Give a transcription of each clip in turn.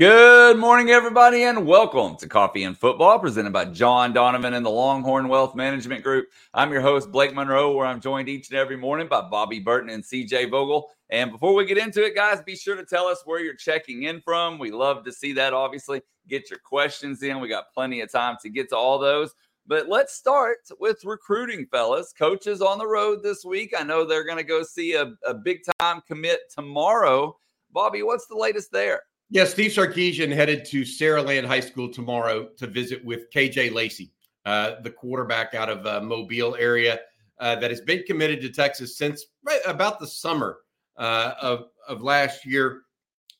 Good morning, everybody, and welcome to Coffee and Football, presented by John Donovan and the Longhorn Wealth Management Group. I'm your host, Blake Monroe, where I'm joined each and every morning by Bobby Burton and CJ Vogel. And before we get into it, guys, be sure to tell us where you're checking in from. We love to see that, obviously. Get your questions in. We got plenty of time to get to all those. But let's start with recruiting, fellas. Coaches on the road this week. I know they're going to go see a, a big time commit tomorrow. Bobby, what's the latest there? Yeah, Steve Sarkisian headed to Saraland High School tomorrow to visit with KJ Lacey, uh, the quarterback out of uh, Mobile area uh, that has been committed to Texas since right about the summer uh, of of last year.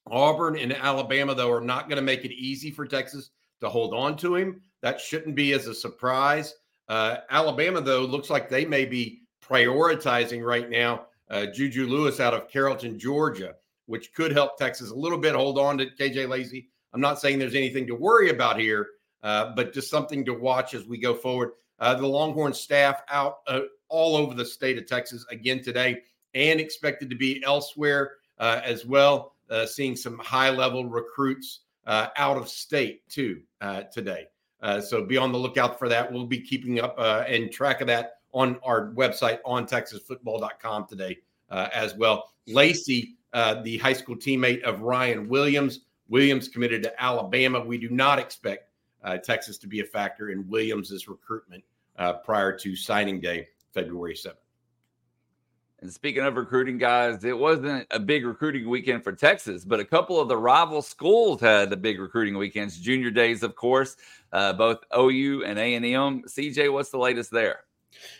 Auburn and Alabama, though, are not going to make it easy for Texas to hold on to him. That shouldn't be as a surprise. Uh, Alabama, though, looks like they may be prioritizing right now uh, Juju Lewis out of Carrollton, Georgia which could help Texas a little bit hold on to KJ Lacey. I'm not saying there's anything to worry about here, uh, but just something to watch as we go forward. Uh, the Longhorn staff out uh, all over the state of Texas again today and expected to be elsewhere uh, as well, uh, seeing some high level recruits uh, out of state too today. so be on the lookout for that. We'll be keeping up and track of that on our website on texasfootball.com today as well. Lacey uh, the high school teammate of Ryan Williams. Williams committed to Alabama. We do not expect uh, Texas to be a factor in Williams' recruitment uh, prior to signing day, February 7th. And speaking of recruiting, guys, it wasn't a big recruiting weekend for Texas, but a couple of the rival schools had the big recruiting weekends. Junior days, of course, uh, both OU and A and M. CJ, what's the latest there?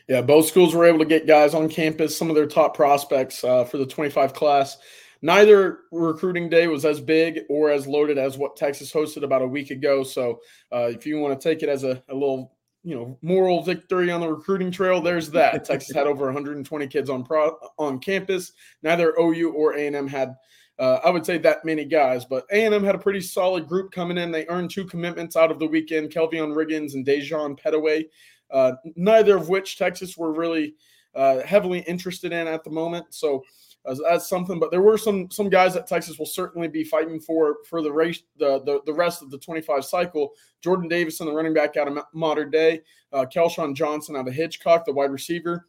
Yeah, both schools were able to get guys on campus, some of their top prospects uh, for the 25 class. Neither recruiting day was as big or as loaded as what Texas hosted about a week ago. So, uh, if you want to take it as a, a little you know moral victory on the recruiting trail there's that texas had over 120 kids on pro on campus neither ou or a&m had uh, i would say that many guys but a&m had a pretty solid group coming in they earned two commitments out of the weekend kelvion riggins and dejon petaway uh, neither of which Texas were really uh, heavily interested in at the moment. So that's something. But there were some some guys that Texas will certainly be fighting for for the race the the, the rest of the 25 cycle. Jordan Davison, the running back out of Mater Dei, uh, Kelshawn Johnson out of Hitchcock, the wide receiver.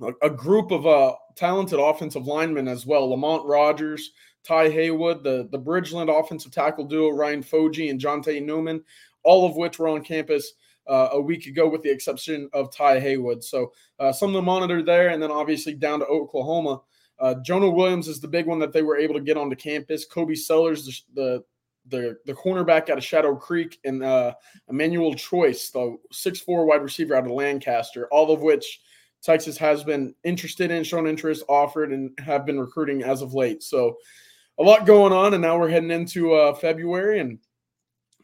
A, a group of uh, talented offensive linemen as well. Lamont Rogers, Ty Haywood, the, the Bridgeland offensive tackle duo, Ryan Foji and Jonte Newman, all of which were on campus uh, a week ago, with the exception of Ty Haywood. So uh, some of the monitor there, and then obviously down to Oklahoma. Uh, Jonah Williams is the big one that they were able to get onto campus. Kobe Sellers, the, the the cornerback out of Shadow Creek, and uh, Emmanuel Choice, the six four wide receiver out of Lancaster, all of which Texas has been interested in, shown interest, offered, and have been recruiting as of late. So a lot going on, and now we're heading into uh, February, and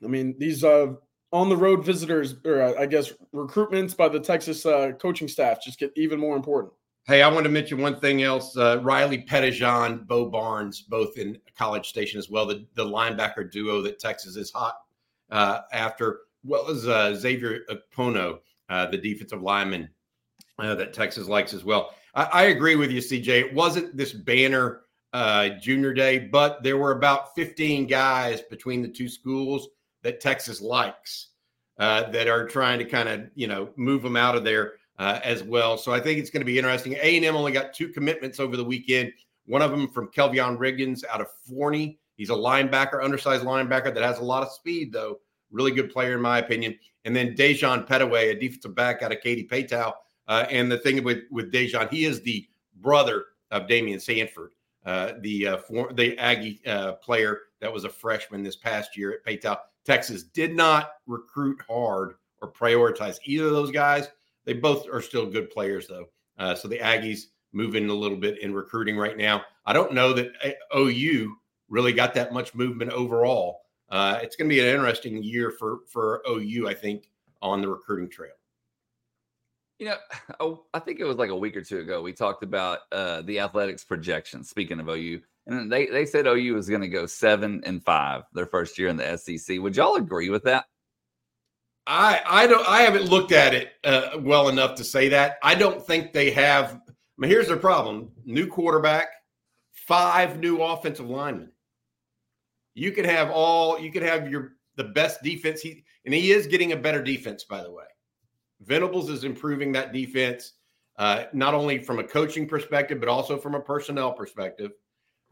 I mean these uh, on the road visitors, or I guess recruitments by the Texas uh, coaching staff just get even more important. Hey, I want to mention one thing else. Uh, Riley Pettijohn, Bo Barnes, both in College Station as well. The, the linebacker duo that Texas is hot uh, after, well as uh, Xavier Pono, uh, the defensive lineman that Texas likes as well. I, I, agree with you, CJ. It wasn't this banner junior day, but there were about 15 guys between the two schools that Texas likes uh, that are trying to kind of you know move them out of there uh, as well. So I think it's going to be interesting. A and M only got two commitments over the weekend. One of them from Kelvion Riggins out of Forney. He's a linebacker, undersized linebacker that has a lot of speed, though. Really good player, in my opinion. And then Dejon Petaway, a defensive back out of Katy Paetow. Uh, and the thing with with Dejon, he is the brother of Damian Sanford, uh, the uh, for, the Aggie uh, player that was a freshman this past year at Paetow. Texas did not recruit hard or prioritize either of those guys, They both are still good players, though. Uh, so the Aggies moving a little bit in recruiting right now. I don't know that uh, OU really got that much movement overall. Uh, it's going to be an interesting year for for OU, I think, on the recruiting trail. You know, oh, I think it was like a week or two ago. We talked about uh, the athletics projections. Speaking of OU, and they they said OU was going to go seven and five their first year in the SEC. Would y'all agree with that? I I don't I haven't looked at it uh, well enough to say that. I don't think they have. I mean, here's their problem: new quarterback, five new offensive linemen. You could have all. You could have your the best defense. He and he is getting a better defense, by the way. Venables is improving that defense, uh, not only from a coaching perspective, but also from a personnel perspective.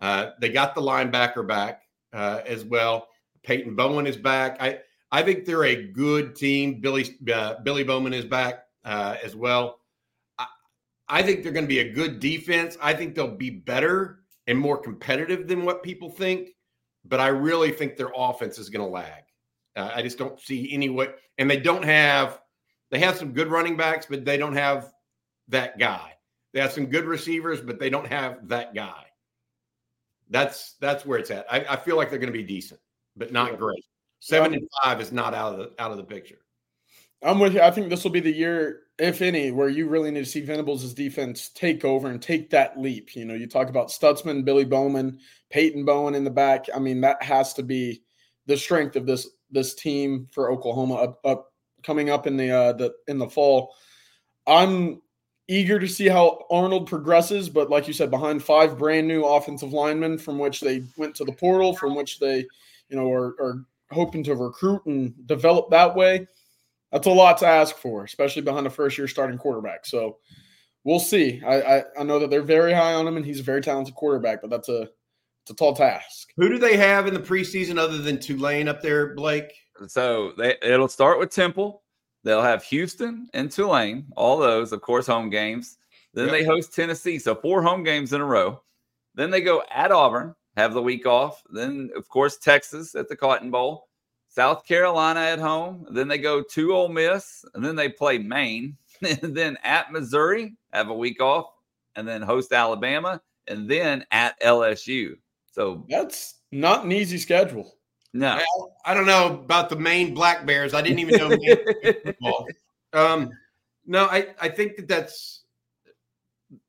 Uh, they got the linebacker back uh, as well. Peyton Bowen is back. I I think they're a good team. Billy uh, Billy Bowman is back uh, as well. I, I think they're going to be a good defense. I think they'll be better and more competitive than what people think. But I really think their offense is going to lag. Uh, I just don't see any way. And they don't have. They have some good running backs, but they don't have that guy. They have some good receivers, but they don't have that guy. That's that's where it's at. I, I feel like they're going to be decent, but not great. Seven and five is not out of the out of the picture. I'm with you. I think this will be the year, if any, where you really need to see Venables' defense take over and take that leap. You know, you talk about Stutsman, Billy Bowman, Peyton Bowen in the back. I mean, that has to be the strength of this this team for Oklahoma up, up coming up in the uh the in the fall. I'm eager to see how Arnold progresses, but like you said, behind five brand new offensive linemen from which they went to the portal, from which they, you know, are, are hoping to recruit and develop that way. That's a lot to ask for, especially behind a first year starting quarterback. So we'll see. I, I, I know that they're very high on him and he's a very talented quarterback, but that's a it's a tall task. Who do they have in the preseason other than Tulane up there, Blake? So they, it'll start with Temple. They'll have Houston and Tulane, all those, of course, home games. Then yep. they host Tennessee. So four home games in a row. Then they go at Auburn, have the week off. Then, of course, Texas at the Cotton Bowl, South Carolina at home. Then they go to Ole Miss, and then they play Maine. and then at Missouri, have a week off, and then host Alabama, and then at LSU. So that's not an easy schedule. No, well, I don't know about the Maine Black Bears. I didn't even know. um, no, I, I think that that's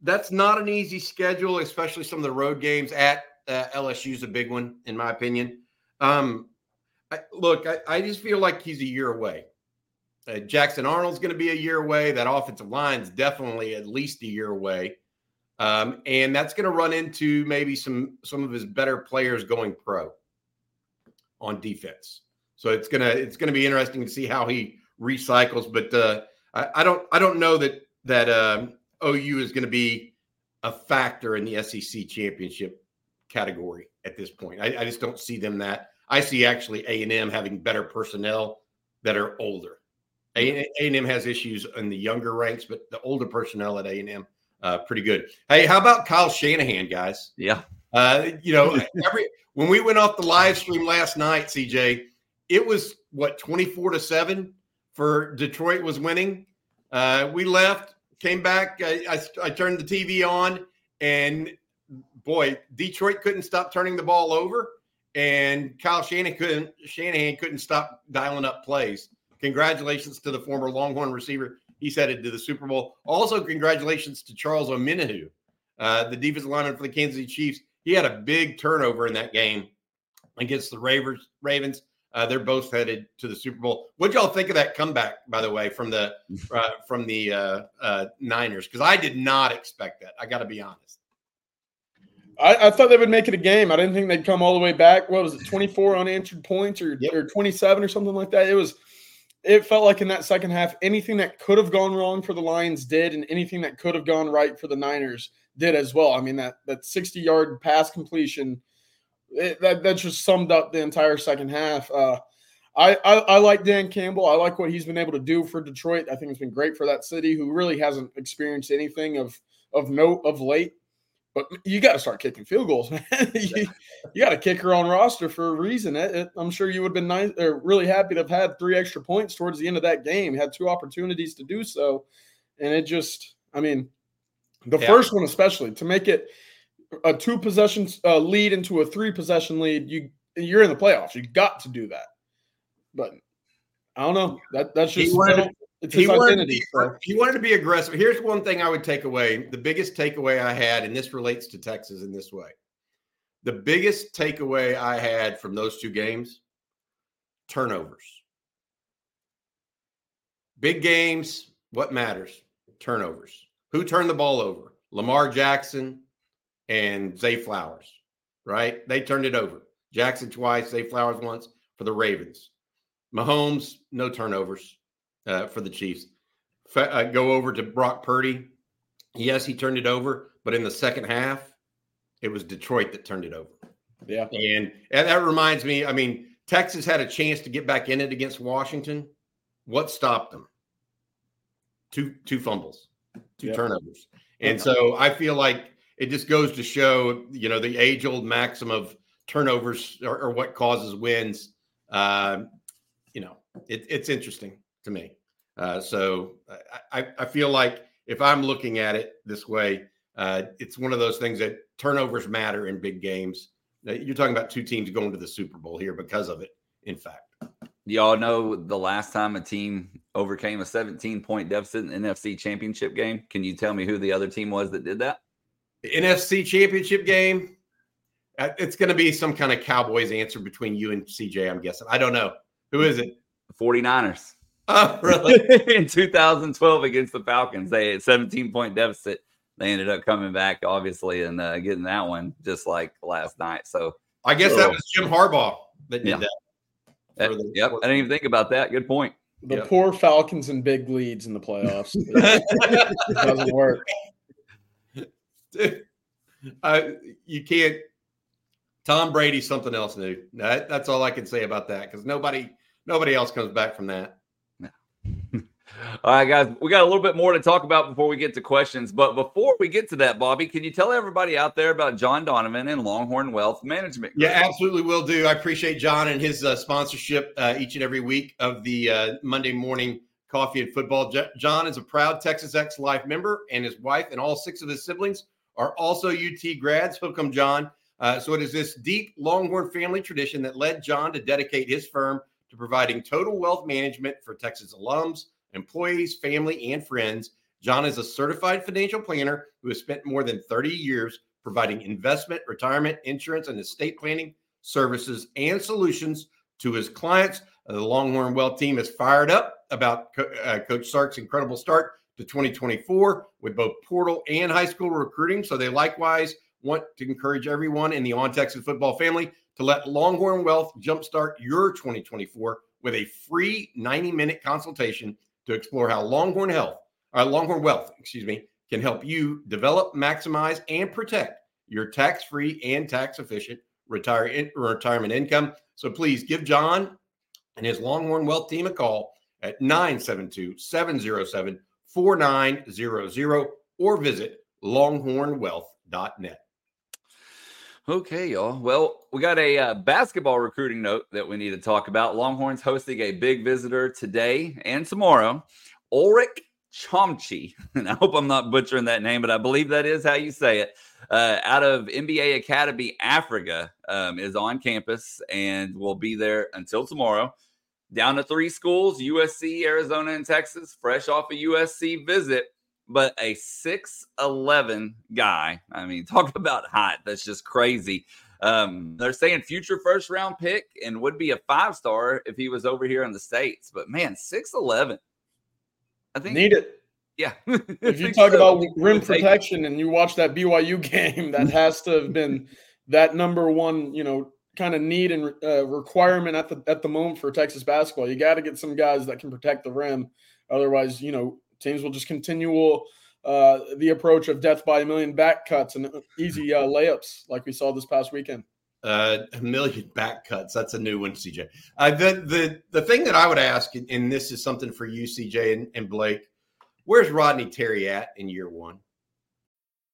that's not an easy schedule, especially some of the road games at uh, LSU is a big one, in my opinion. Um, I, look, I, I, just feel like he's a year away. Uh, Jackson Arnold's going to be a year away. That offensive line is definitely at least a year away, um, and that's going to run into maybe some some of his better players going pro on defense. So it's gonna it's gonna be interesting to see how he recycles. But uh, I, I, don't I don't know that that um, OU is going to be a factor in the SEC championship category at this point. I, I just don't see them that. I see actually A and M having better personnel that are older. A and M has issues in the younger ranks, but the older personnel at A and M uh, pretty good. Hey, how about Kyle Shanahan, guys? Yeah, uh, you know, every when we went off the live stream last night, CJ, it was what twenty four to seven for Detroit was winning. Uh, we left, came back. I, I, I turned the TV on, and boy, Detroit couldn't stop turning the ball over, and Kyle Shanahan couldn't Shanahan couldn't stop dialing up plays. Congratulations to the former Longhorn receiver. He's headed to the Super Bowl. Also, congratulations to Charles Omenihu, uh, the defensive lineman for the Kansas City Chiefs. He had a big turnover in that game against the Ravens. Ravens. Uh, they're both headed to the Super Bowl. What y'all think of that comeback, by the way, from the uh, from the uh, uh Niners? Because I did not expect that. I got to be honest. I, I, thought they would make it a game. I didn't think they'd come all the way back. What was it, 24 unanswered points or, yep. or 27 or something like that? It was, it felt like in that second half, anything that could have gone wrong for the Lions did, and anything that could have gone right for the Niners did as well. I mean, that, that 60 yard pass completion, it, that, that just summed up the entire second half. Uh, I, I, I like Dan Campbell. I like what he's been able to do for Detroit. I think it's been great for that city, who really hasn't experienced anything of of note of late. But you got to start kicking field goals, man. you, you, got a kicker on roster for a reason. It, it, I'm sure you would have been nice or really happy to have had three extra points towards the end of that game. Had two opportunities to do so. and it just, I mean, the Yeah. first one especially to make it a two possession uh, lead into a three possession lead, you you're in the playoffs. You got to do that. But I don't know. That that's He just wanted- it's he his wanted, to identity. be, so. he wanted to be aggressive. Here's one thing I would take away. The biggest takeaway I had, and this relates to Texas in this way. The biggest takeaway I had from those two games turnovers. Big games, what matters? Turnovers. Who turned the ball over? Lamar Jackson and Zay Flowers, right? They turned it over. Jackson twice, Zay Flowers once for the Ravens. Mahomes, no turnovers uh, for the Chiefs. Uh, go over to Brock Purdy. Yes, he turned it over, but in the second half, it was Detroit that turned it over. Yeah. And, and that reminds me, I mean, Texas had a chance to get back in it against Washington. What stopped them? Two two fumbles, two Yep. turnovers. And so I feel like it just goes to show, you know, the age old maxim of turnovers are, are what causes wins. Um, you know, it, it's interesting to me. Uh, so I, I, feel like if I'm looking at it this way, uh, it's one of those things that turnovers matter in big games. Now, You're talking about two teams going to the Super Bowl here because of it. In fact, Y'all know the last time a team overcame a 17 point deficit in NFC championship game? Can you tell me who the other team was that did that? the NFC Championship game. uh, It's going to be some kind of Cowboys answer between you and CJ. I'm guessing. I don't know who is it. The 49ers. Oh, really? in 2012 against the Falcons. They had 17 point deficit. They ended up coming back, obviously, and uh, getting that one just like last night. So, I guess that was Jim Harbaugh that did Yeah. that. that- the- yep, I didn't even think about that. Good point. The Yep. poor Falcons and big leads in the playoffs. it doesn't work. uh, you can't. Tom Brady's something else new. That, that's all I can say about that because nobody nobody else comes back from that. All right, guys, we got a little bit more to talk about before we get to questions. But before we get to that, Bobby, can you tell everybody out there about John Donovan and Longhorn Wealth Management? Yeah, absolutely will do. I appreciate John and his uh, sponsorship uh, each and every week of the uh, Monday morning coffee and football. J- John is a proud Texas X Life member, and his wife and all six of his siblings are also UT grads. Welcome, John. Uh, so it is this deep Longhorn family tradition that led John to dedicate his firm to providing total wealth management for Texas alums, employees, family, and friends. John is a certified financial planner who has spent more than 30 years providing investment, retirement, insurance, and estate planning services and solutions to his clients. The Longhorn Wealth team is fired up about Co- uh, Coach Sark's incredible start to 2024 with both portal and high school recruiting. So they likewise want to encourage everyone in the On Texas football family to let Longhorn Wealth jumpstart your 2024 with a free 90 minute consultation to explore how Longhorn Health, uh, Longhorn Wealth, excuse me, can help you develop, maximize, and protect your tax-free and tax-efficient retire in, retirement income. So please give John and his Longhorn Wealth team a call at 972-707-4900 or visit longhornwealth.net. Okay, y'all. Well, we got a uh, basketball recruiting note that we need to talk about. Longhorns hosting a big visitor today and tomorrow. Ulrich Chomche, and I hope I'm not butchering that name, but I believe that is how you say it. Uh, out of NBA Academy Africa um, is on campus and will be there until tomorrow. Down to three schools: USC, Arizona, and Texas. Fresh off a USC visit but a 6'11 guy. I mean, talk about hot. That's just crazy. Um, they're saying future first round pick and would be a five star if he was over here in the States. But man, 6'11. I think, Need it. yeah. If you talk about rim protection and you watch that BYU game, that has to have been that number one, you know, kind of need and uh, requirement at the at the moment for Texas basketball. You got to get some guys that can protect the rim. Otherwise, you know, teams will just continue uh, the approach of death by a million back cuts and easy uh, layups, like we saw this past weekend. Uh, a million back cuts. That's a new one, CJ. Uh, the the the thing that I would ask, and- and this is something for you, CJ and, and Blake, where's Rodney Terry at in year one?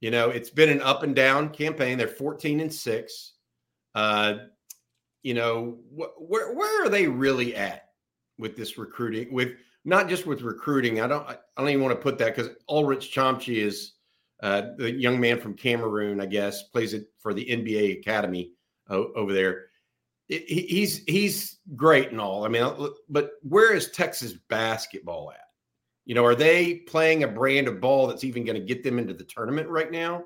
You know, it's been an up and down campaign. They're 14 and 6. Uh, you know, wh- where where are they really at with this recruiting? With not just with recruiting. I don't I don't even want to put that because Ulrich Chomche is uh, the young man from Cameroon, I guess, plays it for the NBA Academy uh, over there. It, he's he's great and all. I mean, but where is Texas basketball at? You know, are they playing a brand of ball that's even going to get them into the tournament right now?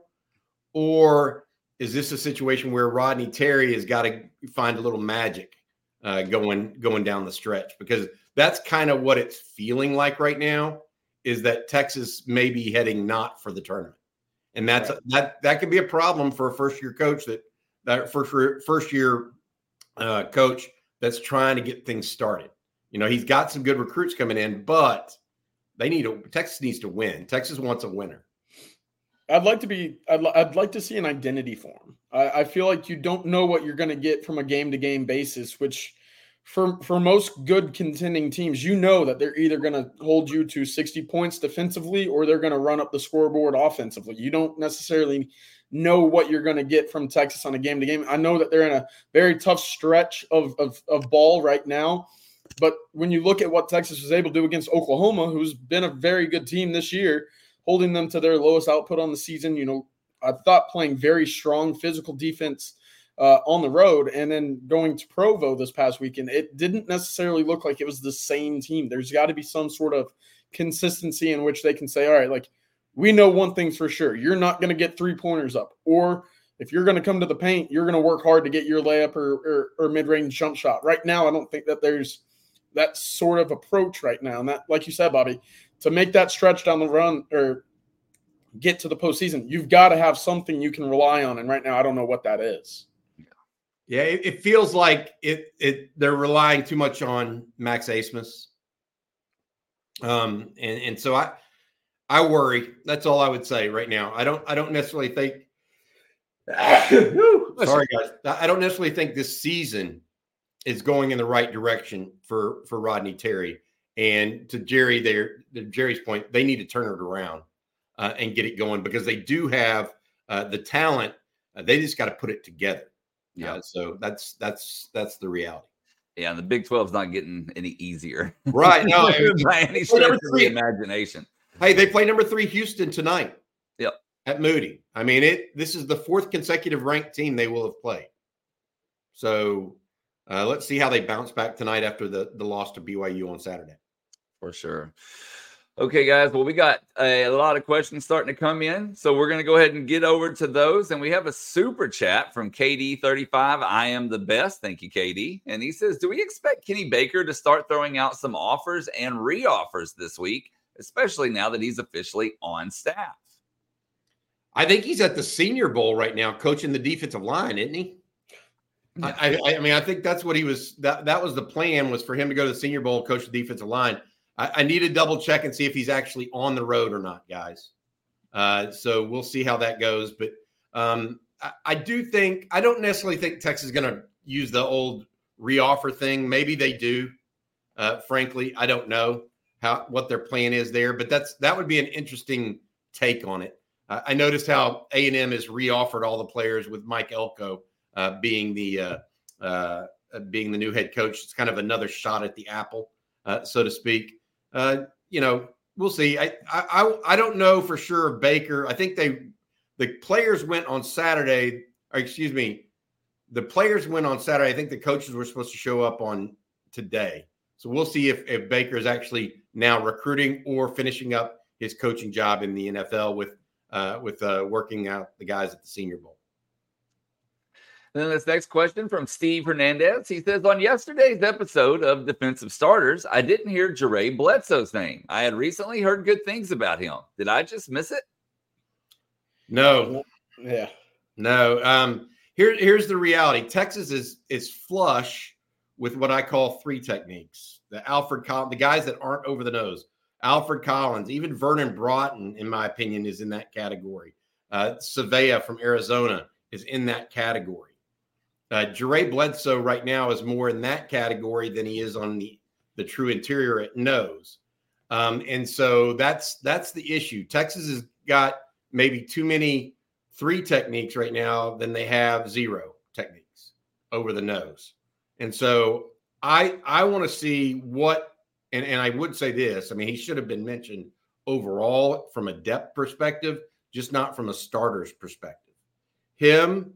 Or is this a situation where Rodney Terry has got to find a little magic uh, going going down the stretch? Because that's kind of what it's feeling like right now. Is that Texas may be heading not for the tournament, and that's right. that that could be a problem for a first year coach that that first first year uh, coach that's trying to get things started. You know, he's got some good recruits coming in, but they need a Texas needs to win. Texas wants a winner. I'd like to be. I'd, I'd like to see an identity form. I, I feel like you don't know what you're going to get from a game to game basis, which for for most good contending teams, you know that they're either going to hold you to 60 points defensively or they're going to run up the scoreboard offensively. You don't necessarily know what you're going to get from Texas on a game to game. I know that they're in a very tough stretch of, of, of ball right now. But when you look at what Texas was able to do against Oklahoma, who's been a very good team this year, holding them to their lowest output on the season, you know, I thought playing very strong physical defense uh, on the road and then going to Provo this past weekend, it didn't necessarily look like it was the same team. There's got to be some sort of consistency in which they can say, all right, like we know one thing's for sure. You're not going to get three pointers up. Or if you're going to come to the paint, you're going to work hard to get your layup or, or, or mid range jump shot. Right now, I don't think that there's that sort of approach right now. And that, like you said, Bobby, to make that stretch down the run or get to the postseason, you've got to have something you can rely on. And right now, I don't know what that is. Yeah, it, it feels like it. It they're relying too much on Max Abmas. Um, and and so I, I worry. That's all I would say right now. I don't. I don't necessarily think. sorry, guys. I don't necessarily think this season is going in the right direction for for Rodney Terry. And to Jerry, there, to Jerry's point, they need to turn it around uh, and get it going because they do have uh, the talent. Uh, they just got to put it together. Yeah. Uh, so that's that's that's the reality. Yeah, and the Big 12 is not getting any easier. Right. No, by any stretch of the imagination. Hey, they play number three Houston tonight. Yep. At Moody. I mean, it this is the fourth consecutive ranked team they will have played. So uh, let's see how they bounce back tonight after the, the loss to BYU on Saturday. For sure. Okay, guys. Well, we got a, a lot of questions starting to come in. So we're going to go ahead and get over to those. And we have a super chat from KD35. I am the best. Thank you, KD. And he says, Do we expect Kenny Baker to start throwing out some offers and re offers this week, especially now that he's officially on staff? I think he's at the Senior Bowl right now, coaching the defensive line, isn't he? I, I, I, mean, I think that's what he was. That that was the plan was for him to go to the Senior Bowl, coach the defensive line. I, I need to double check and see if he's actually on the road or not, guys. Uh, so we'll see how that goes. But um, I, I, do think I don't necessarily think Texas is going to use the old reoffer thing. Maybe they do. Uh, frankly, I don't know how what their plan is there, but that's that would be an interesting take on it. I noticed how A and M has reoffered all the players with Mike Elko uh, being the uh, uh, being the new head coach. It's kind of another shot at the apple, so to speak. you know, we'll see. I, I I don't know for sure Baker. I think they the players went on Saturday, or excuse me, the players went on Saturday. I think the coaches were supposed to show up on today. So we'll see if, if Baker is actually now recruiting or finishing up his coaching job in the NFL with uh, with uh, working out the guys at the Senior Bowl. Then this next question from Steve Hernandez. He says, On yesterday's episode of Defensive Starters, I didn't hear Jere Bledsoe's name. I had recently heard good things about him. Did I just miss it? No. Yeah. No. Um, here, here's the reality. Texas is is flush with what I call three techniques. The Alfred Collins, the guys that aren't over the nose. Alfred Collins, even Vernon Broughton, in my opinion, is in that category. Uh, Savea from Arizona is in that category. Uh, Jere Bledsoe right now is more in that category than he is on the the true interior at nose, um, and so that's that's the issue. Texas has got maybe too many three techniques right now than they have zero techniques over the nose, and so I I want to see what and and I would say this. I mean, he should have been mentioned overall from a depth perspective, just not from a starter's perspective. Him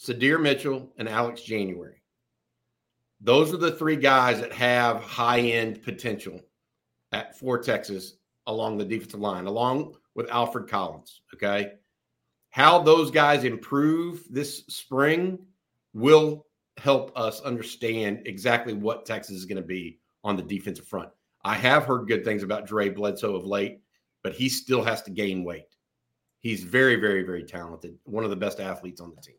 Sydir Mitchell, and Alex January. Those are the three guys that have high end potential at for Texas along the defensive line, along with Alfred Collins. Okay. How those guys improve this spring will help us understand exactly what Texas is going to be on the defensive front. I have heard good things about Dre Bledsoe of late, but he still has to gain weight. He's very, very, very talented. One of the best athletes on the team.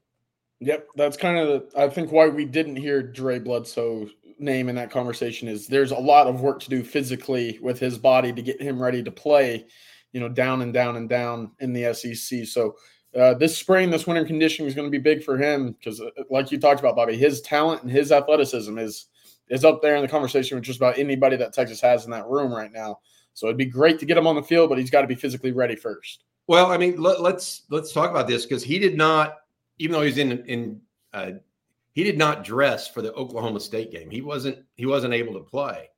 Yep, that's kind of the, I think why we didn't hear Dre Bledsoe's name in that conversation is there's a lot of work to do physically with his body to get him ready to play, you know, down and down and down in the SEC. So uh, this spring, this winter conditioning is going to be big for him because, uh, like you talked about, Bobby, his talent and his athleticism is is up there in the conversation with just about anybody that Texas has in that room right now. So it'd be great to get him on the field, but he's got to be physically ready first. Well, I mean, let, let's let's talk about this because he did not even though he's in in uh, he did not dress for the Oklahoma State game. He wasn't he wasn't able to play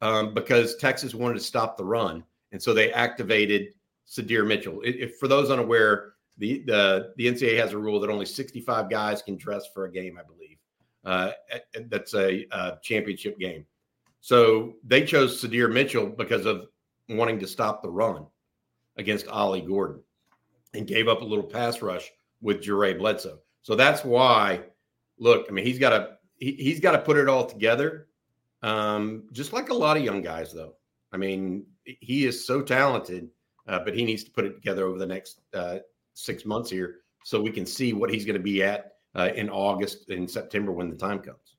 um, because Texas wanted to stop the run, and so they activated Sydir Mitchell. If for those unaware, the the the NCAA has a rule that only 65 guys can dress for a game. I believe uh, that's a, a championship game. So they chose Sydir Mitchell because of wanting to stop the run against Ollie Gordon and gave up a little pass rush with Jere Bledsoe. So that's why, look, I mean, he's got to he, has got to put it all together. Um, just like a lot of young guys, though. I mean, he is so talented, uh, but he needs to put it together over the next uh, six months here, so we can see what he's going to be at uh, in August and September when the time comes.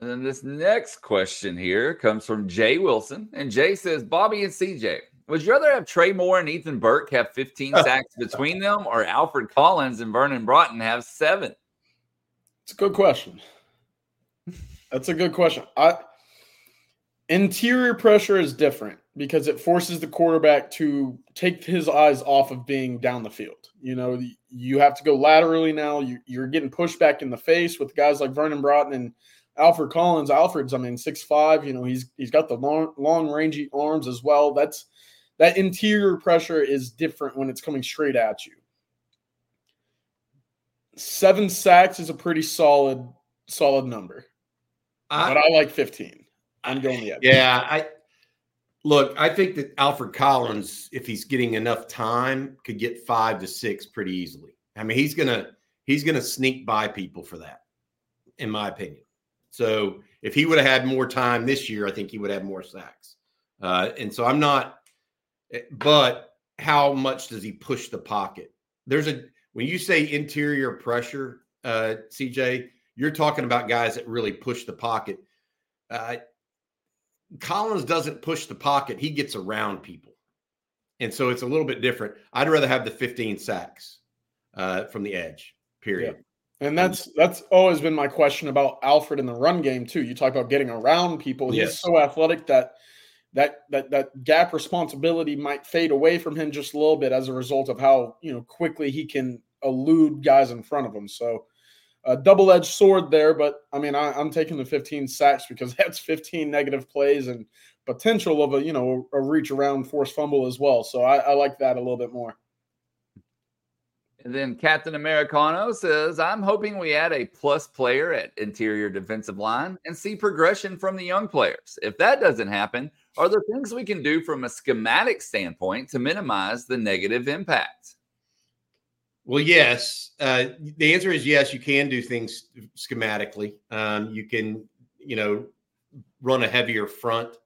And then this next question here comes from Jay Wilson, and Jay says, "Bobby and CJ, would you rather have Trey Moore and Ethan Burke have 15 sacks between them or Alfred Collins and Vernon Broughton have seven? It's a good question. That's a good question. I interior pressure is different because it forces the quarterback to take his eyes off of being down the field. You know, you have to go laterally now. You, are getting pushed back in the face with guys like Vernon Broughton and Alfred Collins. Alfred's, I mean, six five. You know, he's he's got the long, long rangy arms as well. That's that interior pressure is different when it's coming straight at you. Seven sacks is a pretty solid, solid number. I, but I like 15. I'm going the other. Yeah, I look, I think that Alfred Collins, if he's getting enough time, could get five to six pretty easily. I mean, he's gonna he's gonna sneak by people for that, in my opinion. So if he would have had more time this year, I think he would have more sacks. Uh, and so I'm not but how much does he push the pocket? There's a when you say interior pressure, uh, CJ, you're talking about guys that really push the pocket. Uh, Collins doesn't push the pocket; he gets around people, and so it's a little bit different. I'd rather have the 15 sacks uh, from the edge. Period. Yeah. And that's that's always been my question about Alfred in the run game too. You talk about getting around people. He's yes. so athletic that that that that gap responsibility might fade away from him just a little bit as a result of how you know quickly he can elude guys in front of him. So a double-edged sword there, but I mean I, am taking the 15 sacks because that's 15 negative plays and potential of a you know a reach around force fumble as well. So I, I like that a little bit more. And then Captain Americano says, I'm hoping we add a plus player at interior defensive line and see progression from the young players. If that doesn't happen, are there things we can do from a schematic standpoint to minimize the negative impact? Well, yes. Uh, the answer is yes. You can do things schematically. Um, you can, you know, run a heavier front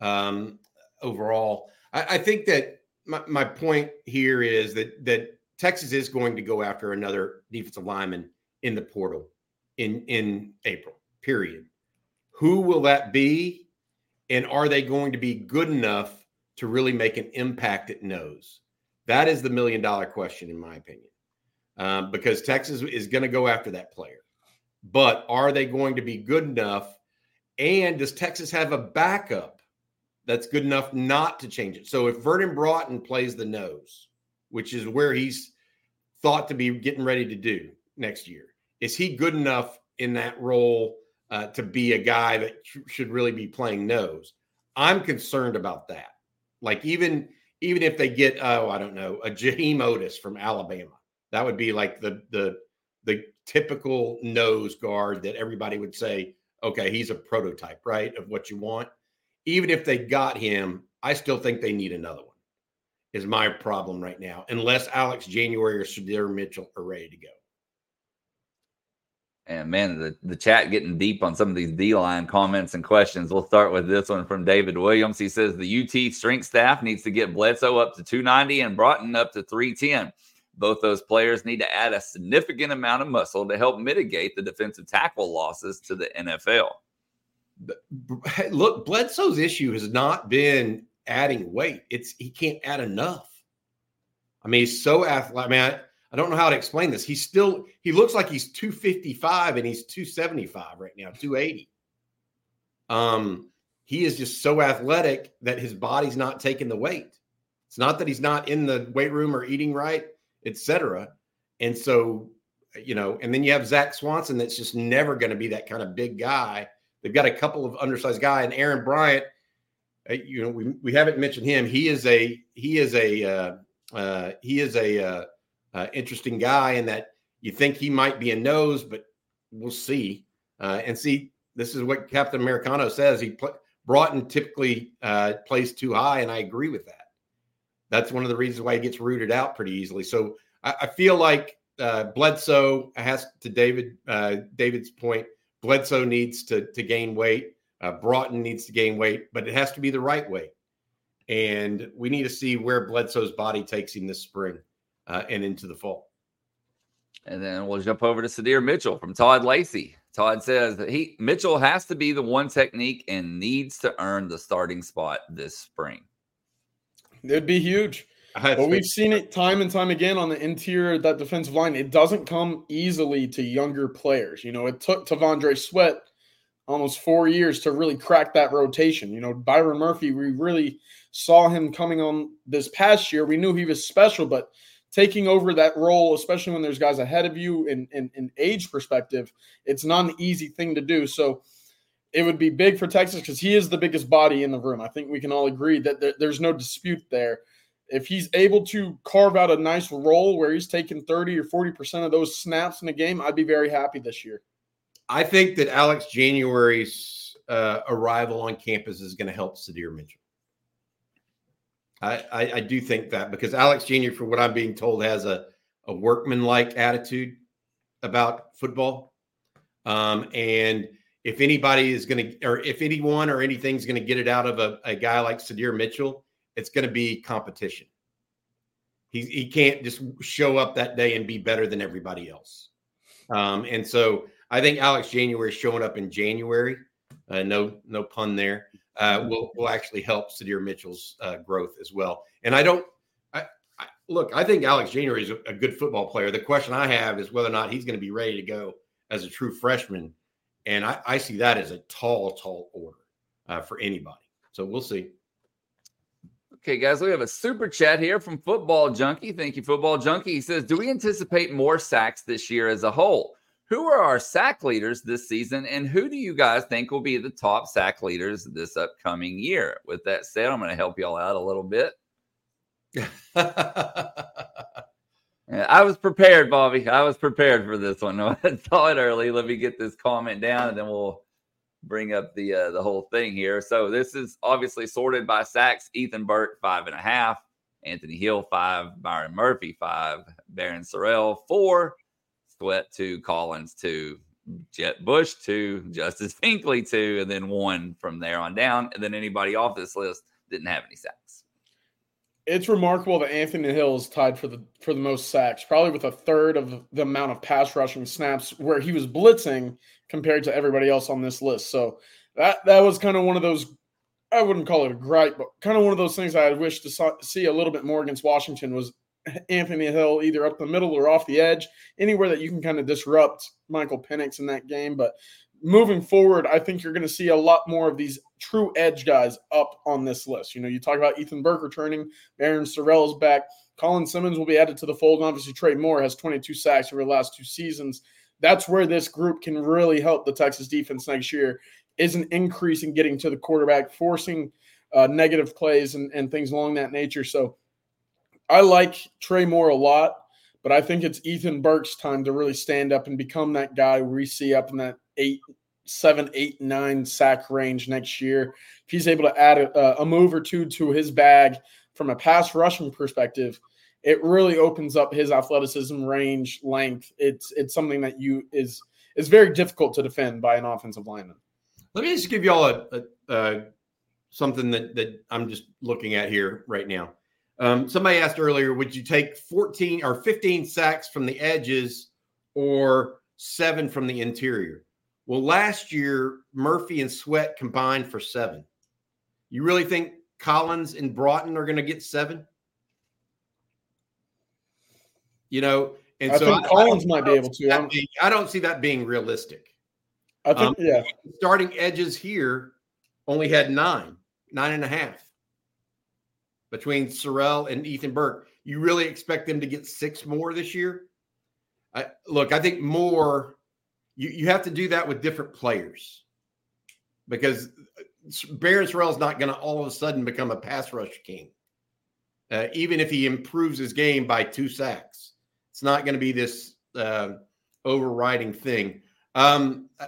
um, overall. I, I, think that my, my point here is that that Texas is going to go after another defensive lineman in the portal in in April. Period. Who will that be? And are they going to be good enough to really make an impact at nose? That is the million dollar question, in my opinion, um, because Texas is going to go after that player. But are they going to be good enough? And does Texas have a backup that's good enough not to change it? So if Vernon Broughton plays the nose, which is where he's thought to be getting ready to do next year. Is he good enough in that role uh, to be a guy that sh- should really be playing nose? I'm concerned about that. Like even even if they get oh I don't know a Jaheim Oatis from Alabama, that would be like the the the typical nose guard that everybody would say okay he's a prototype right of what you want. Even if they got him, I still think they need another one is my problem right now, unless Alex January or Sydir Mitchell are ready to go. And man, the, the chat getting deep on some of these D line comments and questions. We'll start with this one from David Williams. He says the UT strength staff needs to get Bledsoe up to 290 and Broughton up to 310. Both those players need to add a significant amount of muscle to help mitigate the defensive tackle losses to the NFL. Look, Bledsoe's issue has not been adding weight. It's he can't add enough. I mean, he's so athletic. I mean, I, don't know how to explain this. He's still he looks like he's 255 and he's 275 right now, 280. Um, he is just so athletic that his body's not taking the weight. It's not that he's not in the weight room or eating right, etc. And so, you know, and then you have Zach Swanson that's just never going to be that kind of big guy. They've got a couple of undersized guy and Aaron Bryant – uh, you know, we, we haven't mentioned him. He is a he is a uh, uh, he is a uh, uh, interesting guy in that you think he might be a nose, but we'll see. Uh, and see, this is what Captain Americano says. He pl- Broughton typically plays too high, and I agree with that. That's one of the reasons why he gets rooted out pretty easily. So I, I feel like Bledsoe has to David David's point. Bledsoe needs to to gain weight. Uh, Broughton needs to gain weight, but it has to be the right weight. And we need to see where Bledsoe's body takes him this spring uh, and into the fall. And then we'll jump over to Sydir Mitchell from Todd Lacey. Todd says that he Mitchell has to be the one technique and needs to earn the starting spot this spring. It'd be huge. But we've seen it time and time again on the interior that defensive line. It doesn't come easily to younger players. You know, it took T'Vondre Sweat almost four years to really crack that rotation. You know, Byron Murphy, we really saw him coming on this past year. We knew he was special, but taking over that role, especially when there's guys ahead of you in, in, in age perspective, it's not an easy thing to do. So it would be big for Texas because he is the biggest body in the room. I think we can all agree that there, there's no dispute there. If he's able to carve out a nice role where he's taking 30 or 40% of those snaps in a game, I'd be very happy this year. I think that Alex January's uh, arrival on campus is going to help Sydir Mitchell. I, I, I, do think that because Alex January, for what I'm being told, has a, a workman-like attitude about football. Um, and if anybody is going to, or if anyone or anything's going to get it out of a, a guy like Sydir Mitchell, it's going to be competition. He, he can't just show up that day and be better than everybody else. Um, and so I think Alex January is showing up in January, uh, no no pun there, uh, will will actually help Sydir Mitchell's uh, growth as well. And I don't, I, I, look. I think Alex January is a, a, good football player. The question I have is whether or not he's going to be ready to go as a true freshman. And I, I see that as a tall, tall order uh, for anybody. So we'll see. Okay, guys, we have a super chat here from Football Junkie. Thank you, Football Junkie. He says, Do we anticipate more sacks this year as a whole? Who are our sack leaders this season, and who do you guys think will be the top sack leaders this upcoming year? With that said, I'm going to help y'all out a little bit. I was prepared, Bobby. I was prepared for this one. I saw it early. Let me get this comment down, and then we'll bring up the uh, the whole thing here. So this is obviously sorted by sacks. Ethan Burke five and a half, Anthony Hill five, Byron Murphy five, Barryn Sorrell four, Two, Collins two, Jett Bush two, Justice Finkley two, and then one from there on down. And then anybody off this list didn't have any sacks. It's remarkable that Anthony Hill is tied for the for the most sacks, probably with a third of the amount of pass rushing snaps where he was blitzing compared to everybody else on this list. So that that was kind of one of those I wouldn't call it a gripe, but kind of one of those things I wish to see a little bit more against Washington was Anthony Hill either up the middle or off the edge, anywhere that you can kind of disrupt Michael Penix in that game. But moving forward, I think you're going to see a lot more of these true edge guys up on this list. You know, you talk about Ethan Burke returning, Barryn Sorrell is back, Colin Simmons will be added to the fold, and obviously Trey Moore has 22 sacks over the last two seasons. That's where this group can really help the Texas defense next year. Is an increase in getting to the quarterback, forcing uh, negative plays and, and things along that nature. So I like Trey Moore a lot, but I think it's Ethan Burke's time to really stand up and become that guy we see up in that eight, seven, eight, nine sack range next year. If he's able to add a, a move or two to his bag from a pass rushing perspective, it really opens up his athleticism, range, length. It's it's something that you is is very difficult to defend by an offensive lineman. Let me just give y'all a, a, a something that that I'm just looking at here right now. Um, somebody asked earlier, would you take 14 or 15 sacks from the edges or seven from the interior? Well, last year, Murphy and Sweat combined for seven. You really think Collins and Broughton are going to get seven? You know, and I so think I, Collins I might be able to. Being, I don't see that being realistic. I think, um, yeah. Starting edges here only had nine, nine and a half between Sorrell and Ethan Burke. You really expect them to get six more this year? I, look, I think more. You you have to do that with different players because Barryn Sorrell is not going to all of a sudden become a pass rush king. Uh, even if he improves his game by two sacks, it's not going to be this uh, overriding thing. Um, uh,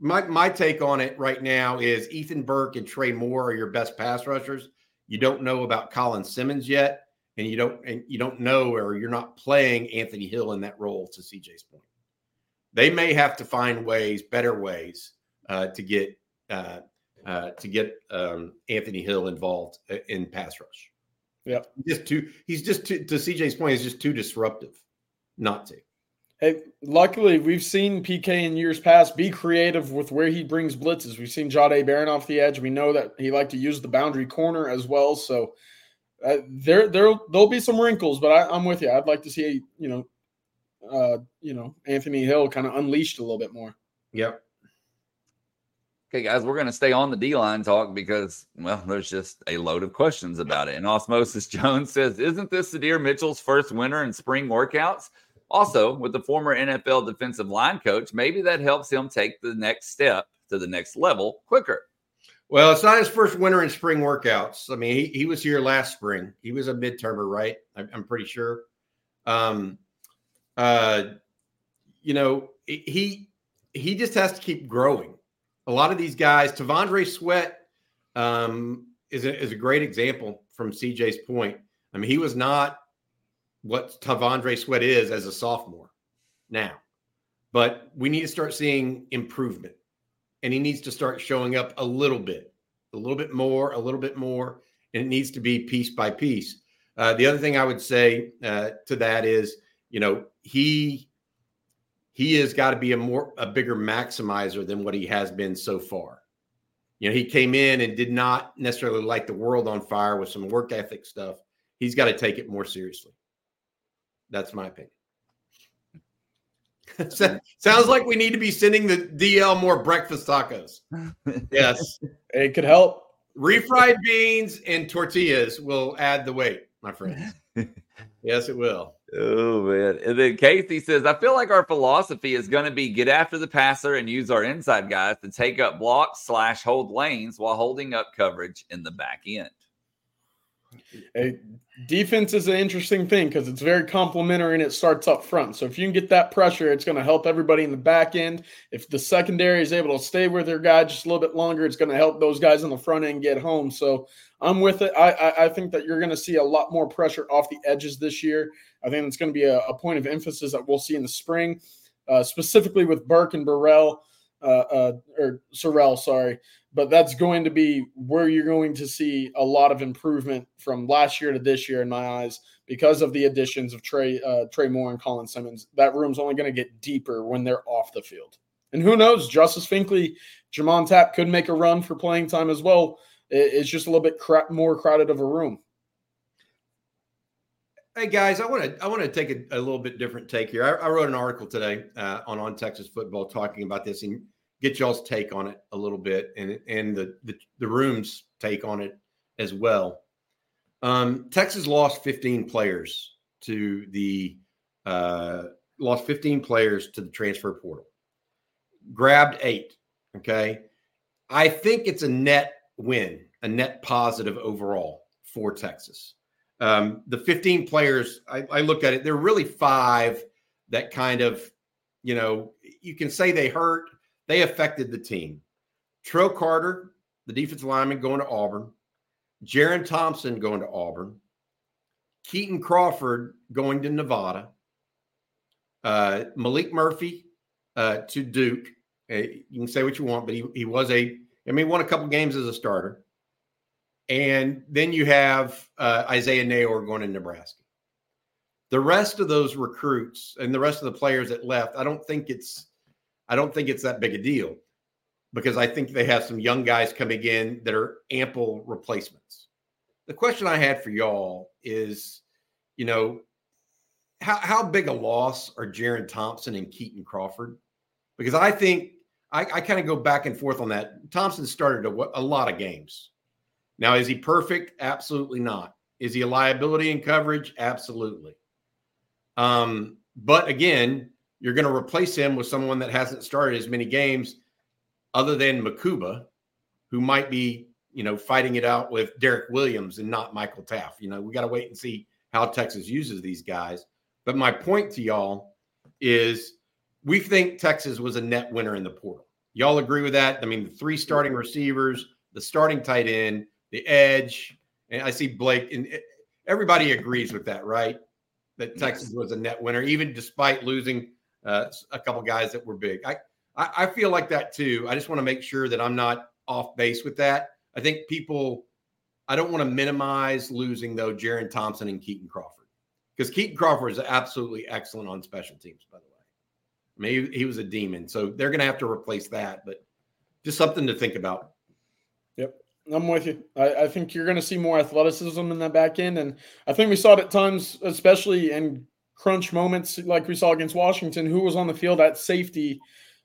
my my take on it right now is Ethan Burke and Trey Moore are your best pass rushers. You don't know about Colin Simmons yet, and you don't and you don't know or you're not playing Anthony Hill in that role. To CJ's point, they may have to find ways, better ways, uh, to get uh, uh, to get um, Anthony Hill involved uh, in pass rush. Yeah, just too. He's just too, to CJ's point. He's just too disruptive, not to. Hey, luckily we've seen PK in years past be creative with where he brings blitzes. We've seen Jahdae Barron off the edge. We know that he liked to use the boundary corner as well. So uh, there, there, there'll be some wrinkles, but I, am with you. I'd like to see, you know, uh, you know, Anthony Hill kind of unleashed a little bit more. Yep. Okay, guys, we're going to stay on the D line talk because, well, there's just a load of questions about it. And Osmosis Jones says, Isn't this Sydir Mitchell's first winter in spring workouts? Also, with the former NFL defensive line coach, maybe that helps him take the next step to the next level quicker. Well, it's not his first winter and spring workouts. I mean, he, he was here last spring. He was a midtermer, right? I'm, I'm pretty sure. Um, uh, you know, he he just has to keep growing. A lot of these guys, T'Vondre Sweat um, is a, is a great example from CJ's point. I mean, he was not what T'Vondre Sweat is as a sophomore now. But we need to start seeing improvement. And he needs to start showing up a little bit, a little bit more, a little bit more. And it needs to be piece by piece. Uh, the other thing I would say uh, to that is, you know, he he has got to be a more a bigger maximizer than what he has been so far. You know, he came in and did not necessarily light the world on fire with some work ethic stuff. He's got to take it more seriously. That's my opinion. Sounds like we need to be sending the DL more breakfast tacos. Yes. It could help. Refried beans and tortillas will add the weight, my friend. yes, it will. Oh man. And then Casey says, I feel like our philosophy is going to be get after the passer and use our inside guys to take up blocks slash hold lanes while holding up coverage in the back end. A defense is an interesting thing because it's very complementary and it starts up front. So if you can get that pressure, it's going to help everybody in the back end. If the secondary is able to stay with their guy just a little bit longer, it's going to help those guys in the front end get home. So I'm with it. I, I, I think that you're going to see a lot more pressure off the edges this year. I think it's going to be a, a point of emphasis that we'll see in the spring, uh, specifically with Burke and Burrell uh, uh, or Sorrell, sorry. But that's going to be where you're going to see a lot of improvement from last year to this year, in my eyes, because of the additions of Trey uh, Trey Moore and Colin Simmons. That room's only going to get deeper when they're off the field. And who knows, Justice Finkley, J'Mond Tapp could make a run for playing time as well. It's just a little bit cra- more crowded of a room. Hey guys, I want to I want to take a, a, little bit different take here. I, I wrote an article today uh, on on Texas football talking about this, and get y'all's take on it a little bit and and the the, the room's take on it as well. Um, Texas lost 15 players to the uh, lost 15 players to the transfer portal. Grabbed eight. Okay, I think it's a net win, a net positive overall for Texas. Um, the 15 players, I, I look at it, there are really five that kind of, you know, you can say they hurt they affected the team. Tro Carter, the defensive lineman, going to Auburn. Jerrin Thompson going to Auburn. Keaton Crawford going to Nevada. Uh, Maalik Murphy uh, to Duke. Uh, you can say what you want, but he, he was a, I mean, won a couple games as a starter. And then you have uh, Isaiah Neyor going to Nebraska. The rest of those recruits and the rest of the players that left, I don't think it's I don't think it's that big a deal because I think they have some young guys coming in that are ample replacements. The question I had for y'all is, you know, how, how big a loss are Jerrin Thompson and Keaton Crawford? Because I think I, I kind of go back and forth on that. Thompson started a, a lot of games. Now, is he perfect? Absolutely not. Is he a liability in coverage? Absolutely. Um, but again, you're going to replace him with someone that hasn't started as many games other than Mukuba, who might be, you know, fighting it out with Derek Williams and not Michael Taaffe. You know, we got to wait and see how Texas uses these guys. But my point to y'all is we think Texas was a net winner in the portal. Y'all agree with that? I mean, the three starting receivers, the starting tight end, the edge, and I see Blake, and everybody agrees with that, right? That Texas was a net winner, even despite losing uh, a couple guys that were big. I, I, I feel like that too. I just want to make sure that I'm not off base with that. I think people. I don't want to minimize losing though Jerrin Thompson and Keaton Crawford because Keaton Crawford is absolutely excellent on special teams. By the way, i maybe he was a demon, so they're going to have to replace that. But just something to think about. Yep. I'm with you. I, I think you're going to see more athleticism in that back end. And I think we saw it at times, especially in crunch moments like we saw against Washington, who was on the field at safety,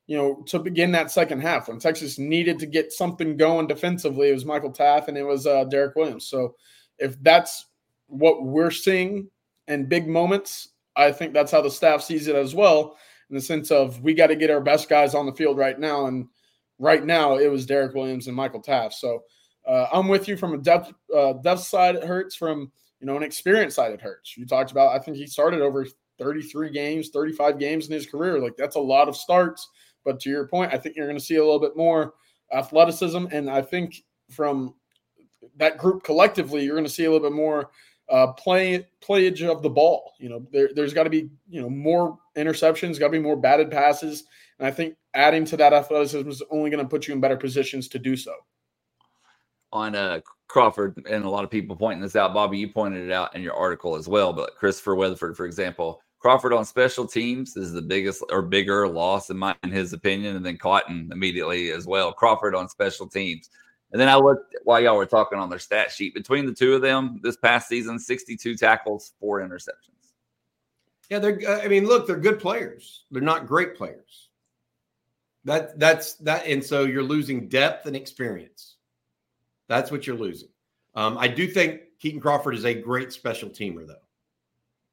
you know, to begin that second half when Texas needed to get something going defensively. It was Michael Taaffe and it was uh, Derek Williams. So if that's what we're seeing in big moments, I think that's how the staff sees it as well, in the sense of we got to get our best guys on the field right now. And right now, it was Derek Williams and Michael Taaffe. So uh, I'm with you from a depth uh, depth side. It hurts from you know, an experience side it hurts. You talked about, I think he started over 33 games, 35 games in his career. Like that's a lot of starts. But to your point, I think you're going to see a little bit more athleticism. And I think from that group collectively, you're going to see a little bit more uh, play playage of the ball. You know, there, has got to be you know more interceptions, got to be more batted passes, and I think adding to that athleticism is only going to put you in better positions to do so. On uh, Crawford, and a lot of people pointing this out. Bobby, you pointed it out in your article as well. But Christopher Weatherford, for example, Crawford on special teams is the biggest or bigger loss in my in his opinion, and then Cotton immediately as well. Crawford on special teams. And then I looked while y'all were talking on their stat sheet. Between the two of them this past season, 62 tackles, four interceptions. Yeah, they're I mean, look, they're good players. They're not great players. That that's that and so you're losing depth and experience. That's what you're losing. Um, I do think Keaton Crawford is a great special teamer, though.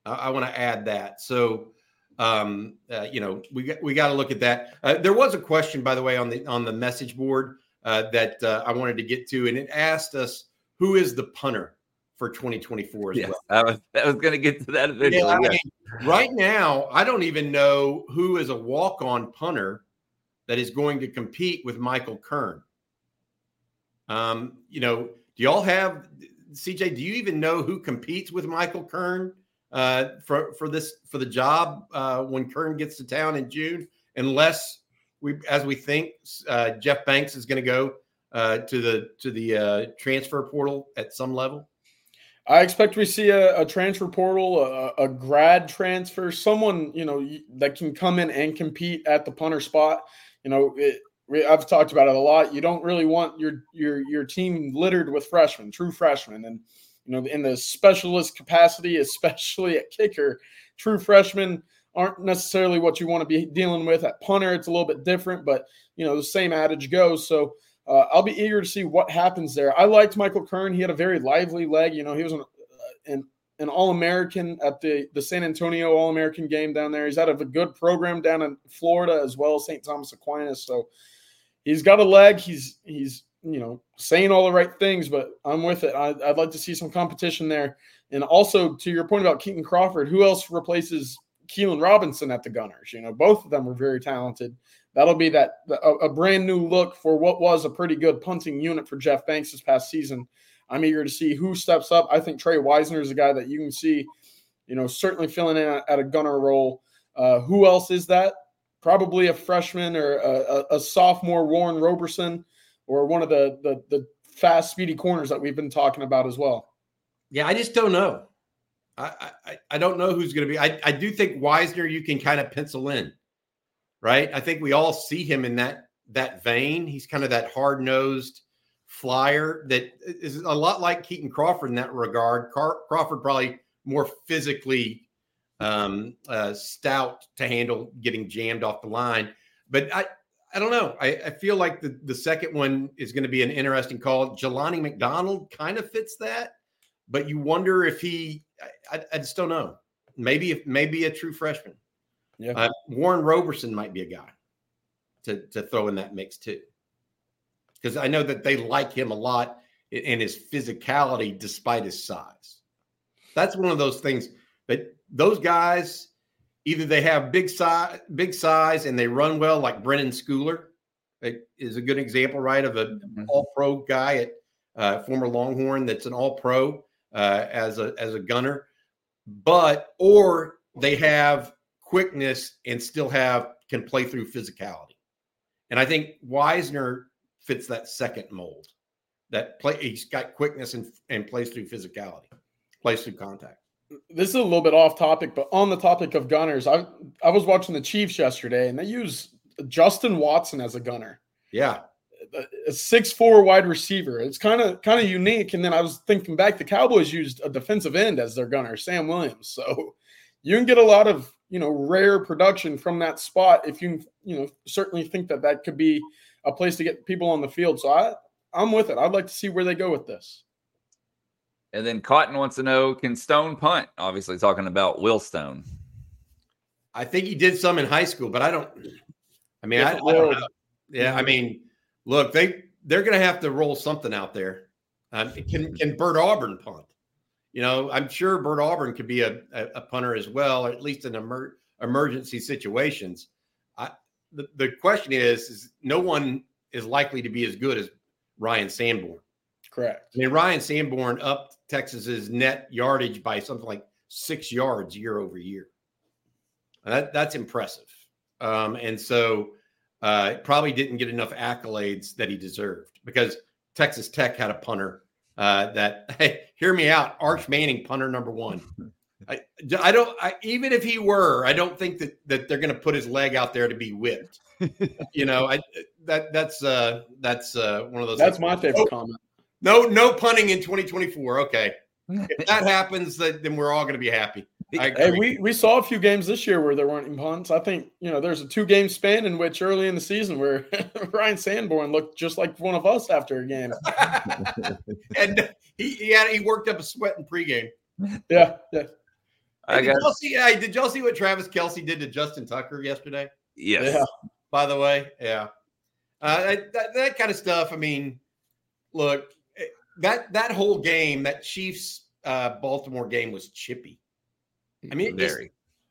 I, I want to add that. So, um, uh, you know, we got, we got to look at that. Uh, there was a question, by the way, on the on the message board uh, that uh, I wanted to get to, and it asked us who is the punter for 2024 as Yes, well. I was, was going to get to that eventually. Yeah, I mean, right now, I don't even know who is a walk-on punter that is going to compete with Michael Kern. Um, you know, do y'all have CJ? Do you even know who competes with Michael Kern uh, for for this for the job uh, when Kern gets to town in June? Unless we, as we think, uh, Jeff Banks is going to go uh, to the to the uh, transfer portal at some level. I expect we see a, a transfer portal, a, a grad transfer, someone you know that can come in and compete at the punter spot. You know, it, I've talked about it a lot. You don't really want your your your team littered with freshmen, true freshmen, and you know in the specialist capacity, especially at kicker, true freshmen aren't necessarily what you want to be dealing with at punter. It's a little bit different, but you know the same adage goes. So uh, I'll be eager to see what happens there. I liked Michael Kern. He had a very lively leg. You know, he was an uh, an, an All American at the the San Antonio All American game down there. He's out of a good program down in Florida as well, St. Thomas Aquinas. So he's got a leg. He's he's you know saying all the right things, but I'm with it. I, I'd like to see some competition there. And also to your point about Keaton Crawford, who else replaces Keilan Robinson at the Gunners? You know, both of them are very talented that'll be that a, a, brand new look for what was a pretty good punting unit for Jeff Banks this past season. I'm eager to see who steps up. I think Trey Wisner is a guy that you can see, you know, certainly filling in at a gunner role. Uh, who else is that? Probably a freshman or a, a, a, sophomore, Warren Roberson, or one of the, the the fast, speedy corners that we've been talking about as well. Yeah, I just don't know. I I, I don't know who's going to be. I, I do think Wisner you can kind of pencil in right? I think we all see him in that that vein. He's kind of that hard nosed flyer that is a lot like Keaton Crawford in that regard. Car- Crawford probably more physically um, uh, stout to handle getting jammed off the line, but I. I don't know. I, I feel like the, the second one is going to be an interesting call. Jelani McDonald kind of fits that, but you wonder if he. I, I just don't know. Maybe if maybe a true freshman. Yeah. Uh, Warren Roberson might be a guy to, to throw in that mix too. Because I know that they like him a lot in his physicality despite his size. That's one of those things that those guys either they have big size, big size and they run well, like Brenden Schooler is a good example, right, of an mm-hmm. all pro guy at uh, former Longhorn that's an all pro uh, as a as a gunner. But or they have quickness and still have can play through physicality. And I think Wisner fits that second mold. That play he's got quickness and, and plays through physicality, plays through contact. This is a little bit off topic, but on the topic of gunners, I I was watching the Chiefs yesterday and they use Justin Watson as a gunner. Yeah. A six four wide receiver. It's kind of kind of unique. And then I was thinking back, the Cowboys used a defensive end as their gunner, Sam Williams. So you can get a lot of you know rare production from that spot if you you know certainly think that that could be a place to get people on the field so i i'm with it i'd like to see where they go with this and then cotton wants to know can stone punt? Obviously talking about will stone. I think he did some in high school but i don't i mean I, I, don't know. Yeah i mean look they they're gonna have to roll something out there. Um, can can bert auburn punt? You know, I'm sure Bert Auburn could be a, a, a punter as well, at least in emer- emergency situations. I, the, the question is, is no one is likely to be as good as Ryan Sanborn. Correct. I mean, Ryan Sanborn upped Texas's net yardage by something like six yards year over year. That, that's impressive. Um, and so uh, probably didn't get enough accolades that he deserved because Texas Tech had a punter uh, that hey, hear me out. Arch Manning, punter number one. I, I don't. I, even if he were, I don't think that that they're going to put his leg out there to be whipped. you know, I that that's uh that's uh one of those. That's things. my favorite oh, comment. No, no punting in 2024. Okay, if that happens, then we're all going to be happy. Hey, we, we saw a few games this year where there weren't punts. I think you know there's a two game span in which early in the season where Ryan Sanborn looked just like one of us after a game, and he he, had, he worked up a sweat in pregame. Yeah, yeah. Hey, did, y'all see, hey, did y'all see what Travis Kelce did to Justin Tucker yesterday? Yes. Yeah. By the way, yeah. Uh, that, that kind of stuff. I mean, look, that that whole game, that Chiefs uh, Baltimore game was chippy. I mean, it, just,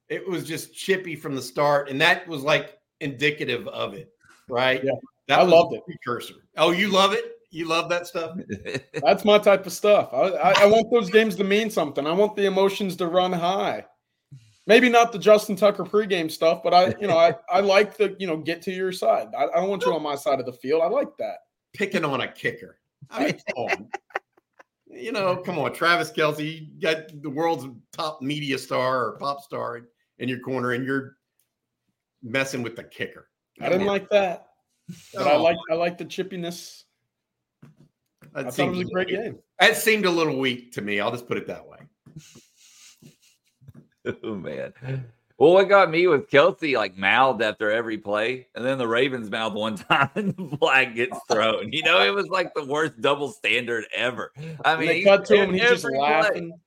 it was just chippy from the start, and that was like indicative of it, right? Yeah. that I was loved it. Precursor. Oh, you love it? You love that stuff? That's my type of stuff. I, I, I want those games to mean something. I want the emotions to run high. Maybe not the Justin Tucker pregame stuff, but I, you know, I, I like the, you know, get to your side. I, I don't want you on my side of the field. I like that. Picking on a kicker. I mean, come on. You know, come on, Travis Kelce, you got the world's top media star or pop star in, in your corner, and you're messing with the kicker. I didn't like that, but I Oh, like I like the chippiness. that I thought it was a great weak. game. That seemed a little weak to me. I'll just put it that way. oh man. Well, what got me was Kelce like mouthed after every play, and then the Ravens mouthed one time, and the flag gets thrown. You know, it was like the worst double standard ever. I mean, cut to him, and he's just play. laughing.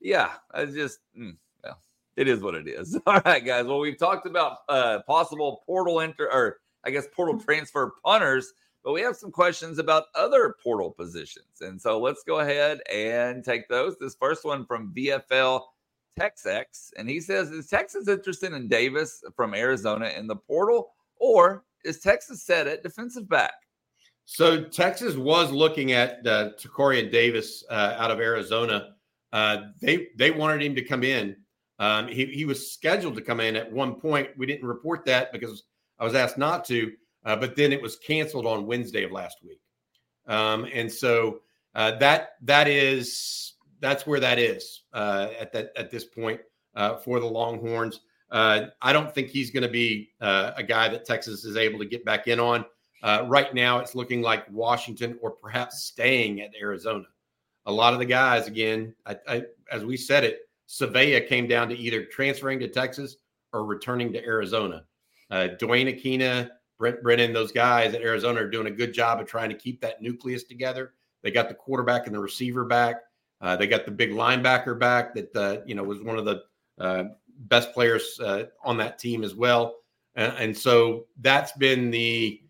Yeah, I just mm, well, it is what it is. All right, guys. Well, we've talked about uh possible portal enter or I guess portal transfer punters, but we have some questions about other portal positions. And so let's go ahead and take those. This first one from VFL TexX, and he says, Is Texas interested in Davis from Arizona in the portal, or is Texas set at defensive back? So Texas was looking at uh, Tacario Davis uh, out of Arizona. Uh, they they wanted him to come in. Um, he he was scheduled to come in at one point. We didn't report that because I was asked not to. Uh, but then it was canceled on Wednesday of last week. Um, and so uh, that that is that's where that is uh, at that at this point uh, for the Longhorns. Uh, I don't think he's going to be uh, a guy that Texas is able to get back in on. Uh, right now, it's looking like Washington or perhaps staying at Arizona. A lot of the guys, again, I, I, as we said it, Savea came down to either transferring to Texas or returning to Arizona. Uh, Duane Akina, Brent Brennan, those guys at Arizona are doing a good job of trying to keep that nucleus together. They got the quarterback and the receiver back. Uh, they got the big linebacker back that uh, you know was one of the uh, best players uh, on that team as well. And, and so that's been the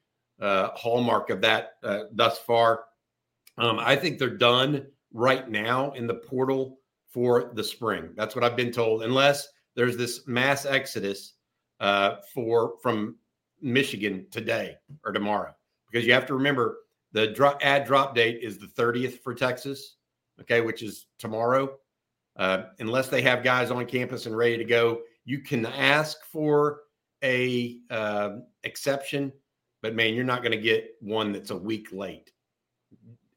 uh, hallmark of that uh, thus far. Um, I think they're done right now in the portal for the spring. That's what I've been told, unless there's this mass exodus for from Michigan today or tomorrow, because you have to remember the ad drop date is the 30th for Texas, okay, which is tomorrow. Uh, unless they have guys on campus and ready to go, you can ask for a um exception, but man, you're not going to get one that's a week late.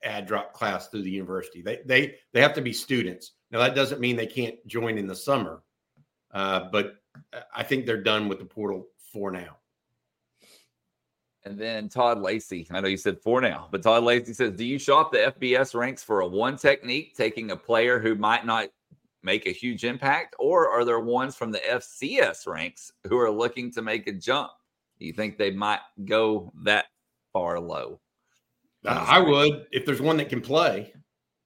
Ad drop class through the university. They they they have to be students. Now that doesn't mean they can't join in the summer, uh, but I think they're done with the portal for now. And then Todd Lacey, I know you said four now, but Todd Lacey says, Do you shop the FBS ranks for a one technique, taking a player who might not make a huge impact, or are there ones from the FCS ranks who are looking to make a jump? Do you think they might go that far low? Uh, I would if there's one that can play.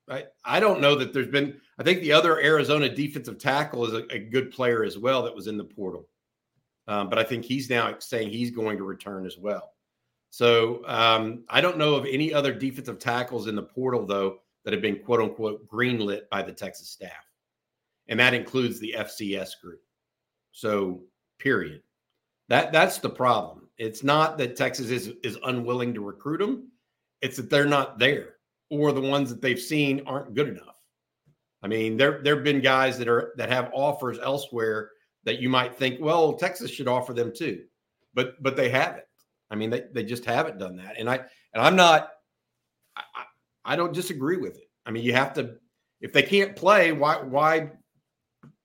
I, I don't know that there's been. I think the other Arizona defensive tackle is a, a good player as well that was in the portal, um, but I think he's now saying he's going to return as well. So um, I don't know of any other defensive tackles in the portal though that have been quote unquote greenlit by the Texas staff, and that includes the FCS group. So period. That that's the problem. It's not that Texas is is unwilling to recruit them it's that they're not there or the ones that they've seen aren't good enough. I mean, there there have been guys that are that have offers elsewhere that you might think, well, Texas should offer them too, but but they haven't. I mean, they they just haven't done that, and I and I'm not. I, I don't disagree with it. I mean, you have to if they can't play, why why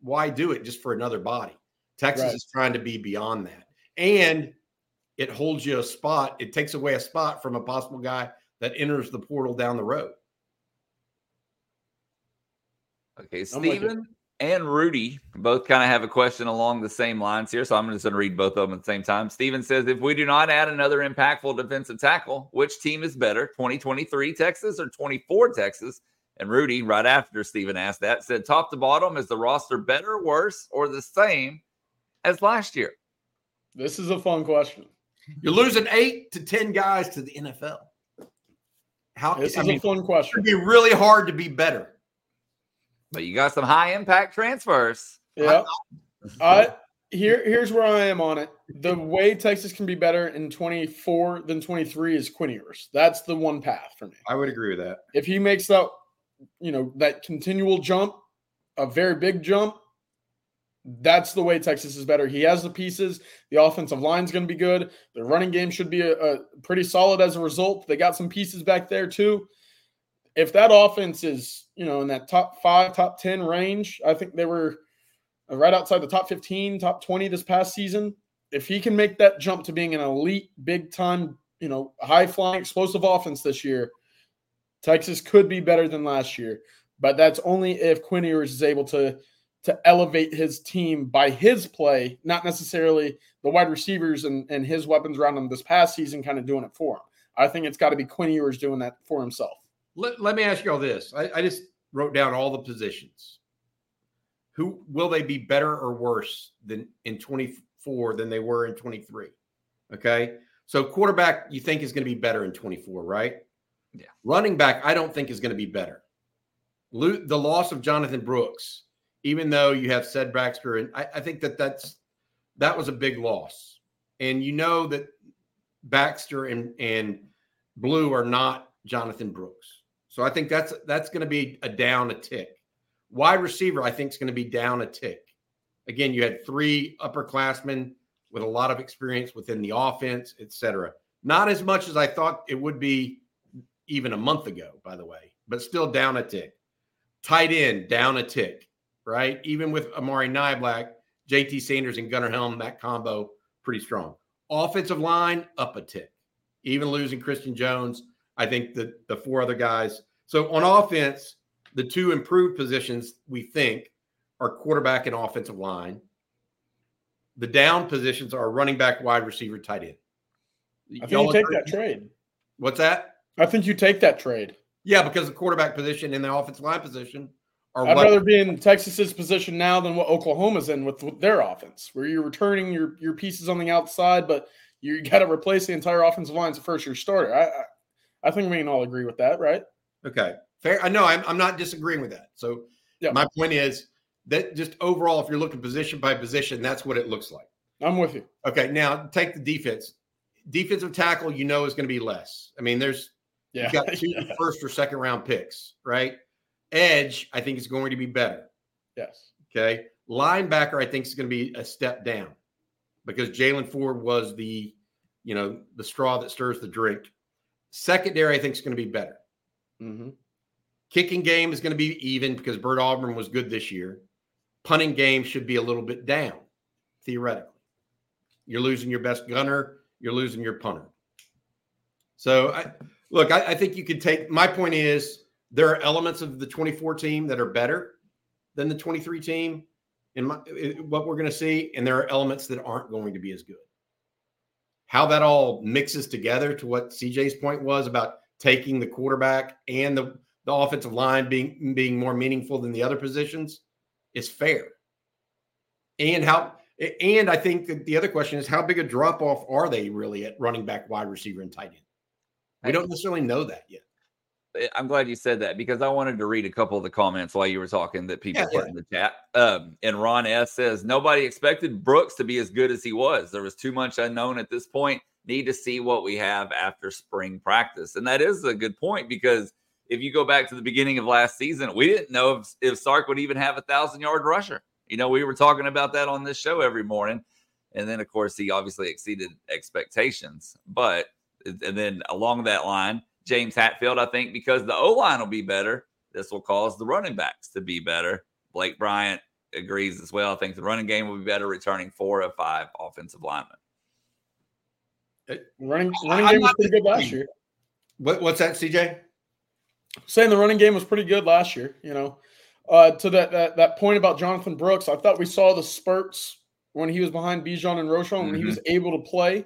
why do it just for another body? Texas Right. is trying to be beyond that, and it holds you a spot. It takes away a spot from a possible guy that enters the portal down the road. Okay, I'm. Steven and Rudy both kind of have a question along the same lines here. So I'm just going to read both of them at the same time. Steven says, if we do not add another impactful defensive tackle, which team is better, 2023 Texas or 24 Texas? And Rudy, right after Steven asked that, said, top to bottom, is the roster better, worse, or the same as last year? This is a fun question. You're losing eight to ten guys to the NFL. How This I is mean, a fun question. it'd be really hard to be better. But you got some high impact transfers. Yeah. I, uh, here, here's where I am on it. The way Texas can be better in 24 than 23 is Quinn Ewers. That's the one path for me. I would agree with that. If he makes that, you know, that continual jump, a very big jump, that's the way Texas is better. He has the pieces. The offensive line's going to be good. The running game should be a, a pretty solid as a result. They got some pieces back there too. If that offense is, you know, in that top five, top 10 range, I think they were right outside the top 15, top 20 this past season. If he can make that jump to being an elite, big time, you know, high flying, explosive offense this year, Texas could be better than last year. But that's only if Quinn Ewers is able to to elevate his team by his play, not necessarily the wide receivers and, and his weapons around him this past season kind of doing it for him. I think it's got to be Quinn Ewers doing that for himself. Let, let me ask you all this. I, I just wrote down all the positions. Who will they be better or worse than in 24 than they were in 23? Okay. So quarterback, you think is going to be better in 24, right? Yeah. Running back, I don't think is going to be better. The loss of Jonathan Brooks even though you have said Baxter, and I, I think that that's that was a big loss. And you know that Baxter and and Blue are not Jonathan Brooks. So I think that's that's going to be a down a tick. Wide receiver, I think, is going to be down a tick. Again, you had three upperclassmen with a lot of experience within the offense, et cetera. Not as much as I thought it would be even a month ago, by the way, but still down a tick. Tight end, down a tick right? Even with Amari Niblack, JT Sanders, and Gunnar Helm, that combo pretty strong. Offensive line up a tick. Even losing Christian Jones, I think the the four other guys. So on offense, the two improved positions we think are quarterback and offensive line. The down positions are running back, wide receiver, tight end. I think you take that trade. What's that? I think you take that trade. Yeah, because the quarterback position and the offensive line position are. I'd what, rather be in Texas's position now than what Oklahoma's in with, with, their offense, where you're returning your your pieces on the outside, but you got to replace the entire offensive line as a first year starter. I, I, I think we can all agree with that, right? Okay, fair. I know I'm I'm not disagreeing with that. So yeah. my point is that just overall, if you're looking position by position, that's what it looks like. I'm with you. Okay, now take the defense. Defensive tackle, you know, is going to be less. I mean, there's yeah. you got two yeah. first or second round picks, right? Edge, I think is going to be better. Yes. Okay. Linebacker, I think is going to be a step down because Jaylan Ford was the, you know, the straw that stirs the drink. Secondary, I think is going to be better. Mm-hmm. Kicking game is going to be even because Bert Auburn was good this year. Punting game should be a little bit down, theoretically. You're losing your best gunner. You're losing your punter. So, I, look, I, I think you could take. My point is, there are elements of the 24 team that are better than the 23 team in my, what we're going to see and there are elements that aren't going to be as good how that all mixes together to what cj's point was about taking the quarterback and the, the offensive line being being more meaningful than the other positions is fair and how and i think that the other question is how big a drop off are they really at running back wide receiver and tight end we don't necessarily know that yet Eh, I'm glad you said that because I wanted to read a couple of the comments while you were talking that people yeah, put yeah. in the chat. Um, and Ron S says nobody expected Brooks to be as good as he was. There was too much unknown at this point. Need to see what we have after spring practice, and that is a good point because if you go back to the beginning of last season, we didn't know if, if Sark would even have a thousand yard rusher. You know, we were talking about that on this show every morning, and then of course he obviously exceeded expectations. But and then along that line James Hatfield. I think because the O line will be better, this will cause the running backs to be better. Blake Bryant agrees as well. I think the running game will be better, returning four of five offensive linemen. Running running game was pretty good last year. What, what's that, CJ? Saying the running game was pretty good last year. You know, uh, to that, that that point about Jonathan Brooks, I thought we saw the spurts when he was behind Bijan and Roschon when mm-hmm. he was able to play.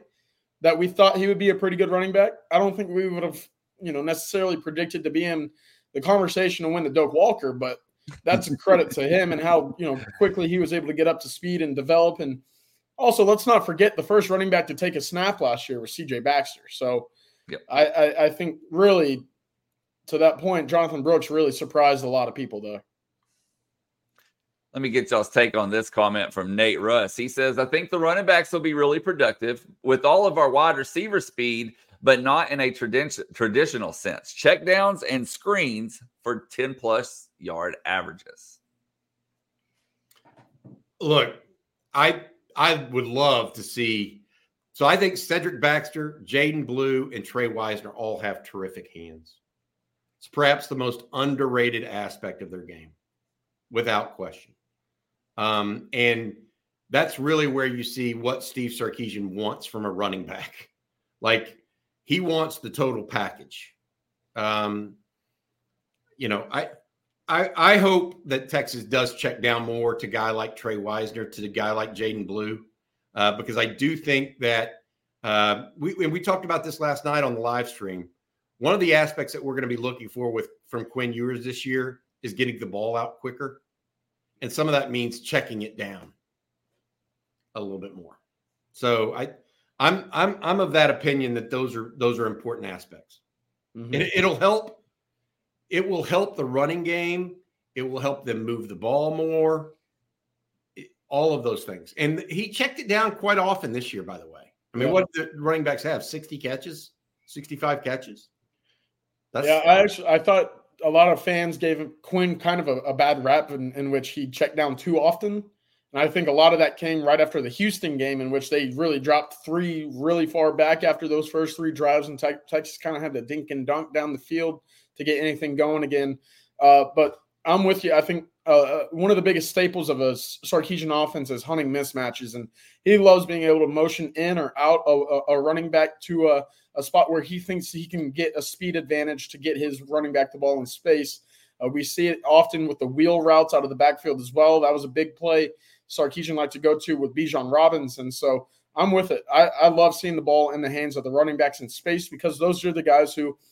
That we thought he would be a pretty good running back. I don't think we would have you know necessarily predicted to be in the conversation to win the Doak Walker, but that's a credit to him and how you know quickly he was able to get up to speed and develop. And also, let's not forget the first running back to take a snap last year was C.J. Baxter. So yep. I, I, I think really to that point, Jonathan Brooks really surprised a lot of people there. Let me get y'all's take on this comment from Nate Russ. He says, I think the running backs will be really productive with all of our wide receiver speed, but not in a tradi- traditional sense. Check downs and screens for 10 plus yard averages. Look, I I would love to see. So I think Cedric Baxter, Jaydon Blue, and Trey Wisner all have terrific hands. It's perhaps the most underrated aspect of their game, without question. Um, and that's really where you see what Steve Sarkisian wants from a running back. Like he wants the total package. Um, you know, I I, I hope that Texas does check down more to a guy like Trey Wisner, to the guy like Jaydon Blue, uh, because I do think that uh, we we talked about this last night on the live stream. One of the aspects that we're going to be looking for with from Quinn Ewers this year is getting the ball out quicker, and some of that means checking it down a little bit more. So I, I'm I'm I'm of that opinion that those are those are important aspects. Mm-hmm. It, it'll help it will help the running game. It will help them move the ball more. all of those things. And he checked it down quite often this year, by the way. I mean, yeah. what the running backs have? 60 catches, 65 catches. That's yeah, I actually I thought a lot of fans gave Quinn kind of a, a bad rap in, in which he checked down too often. And I think a lot of that came right after the Houston game, in which they really dropped three really far back after those first three drives, and Texas kind of had to dink and dunk down the field to get anything going again. Uh, but I'm with you. I think uh, uh, one of the biggest staples of a Sarkisian offense is hunting mismatches, and he loves being able to motion in or out a, a running back to a, a, spot where he thinks he can get a speed advantage to get his running back the ball in space. Uh, we see it often with the wheel routes out of the backfield as well. That was a big play Sarkisian liked to go to with Bijan Robinson. So I'm with it. I, I love seeing the ball in the hands of the running backs in space because those are the guys who –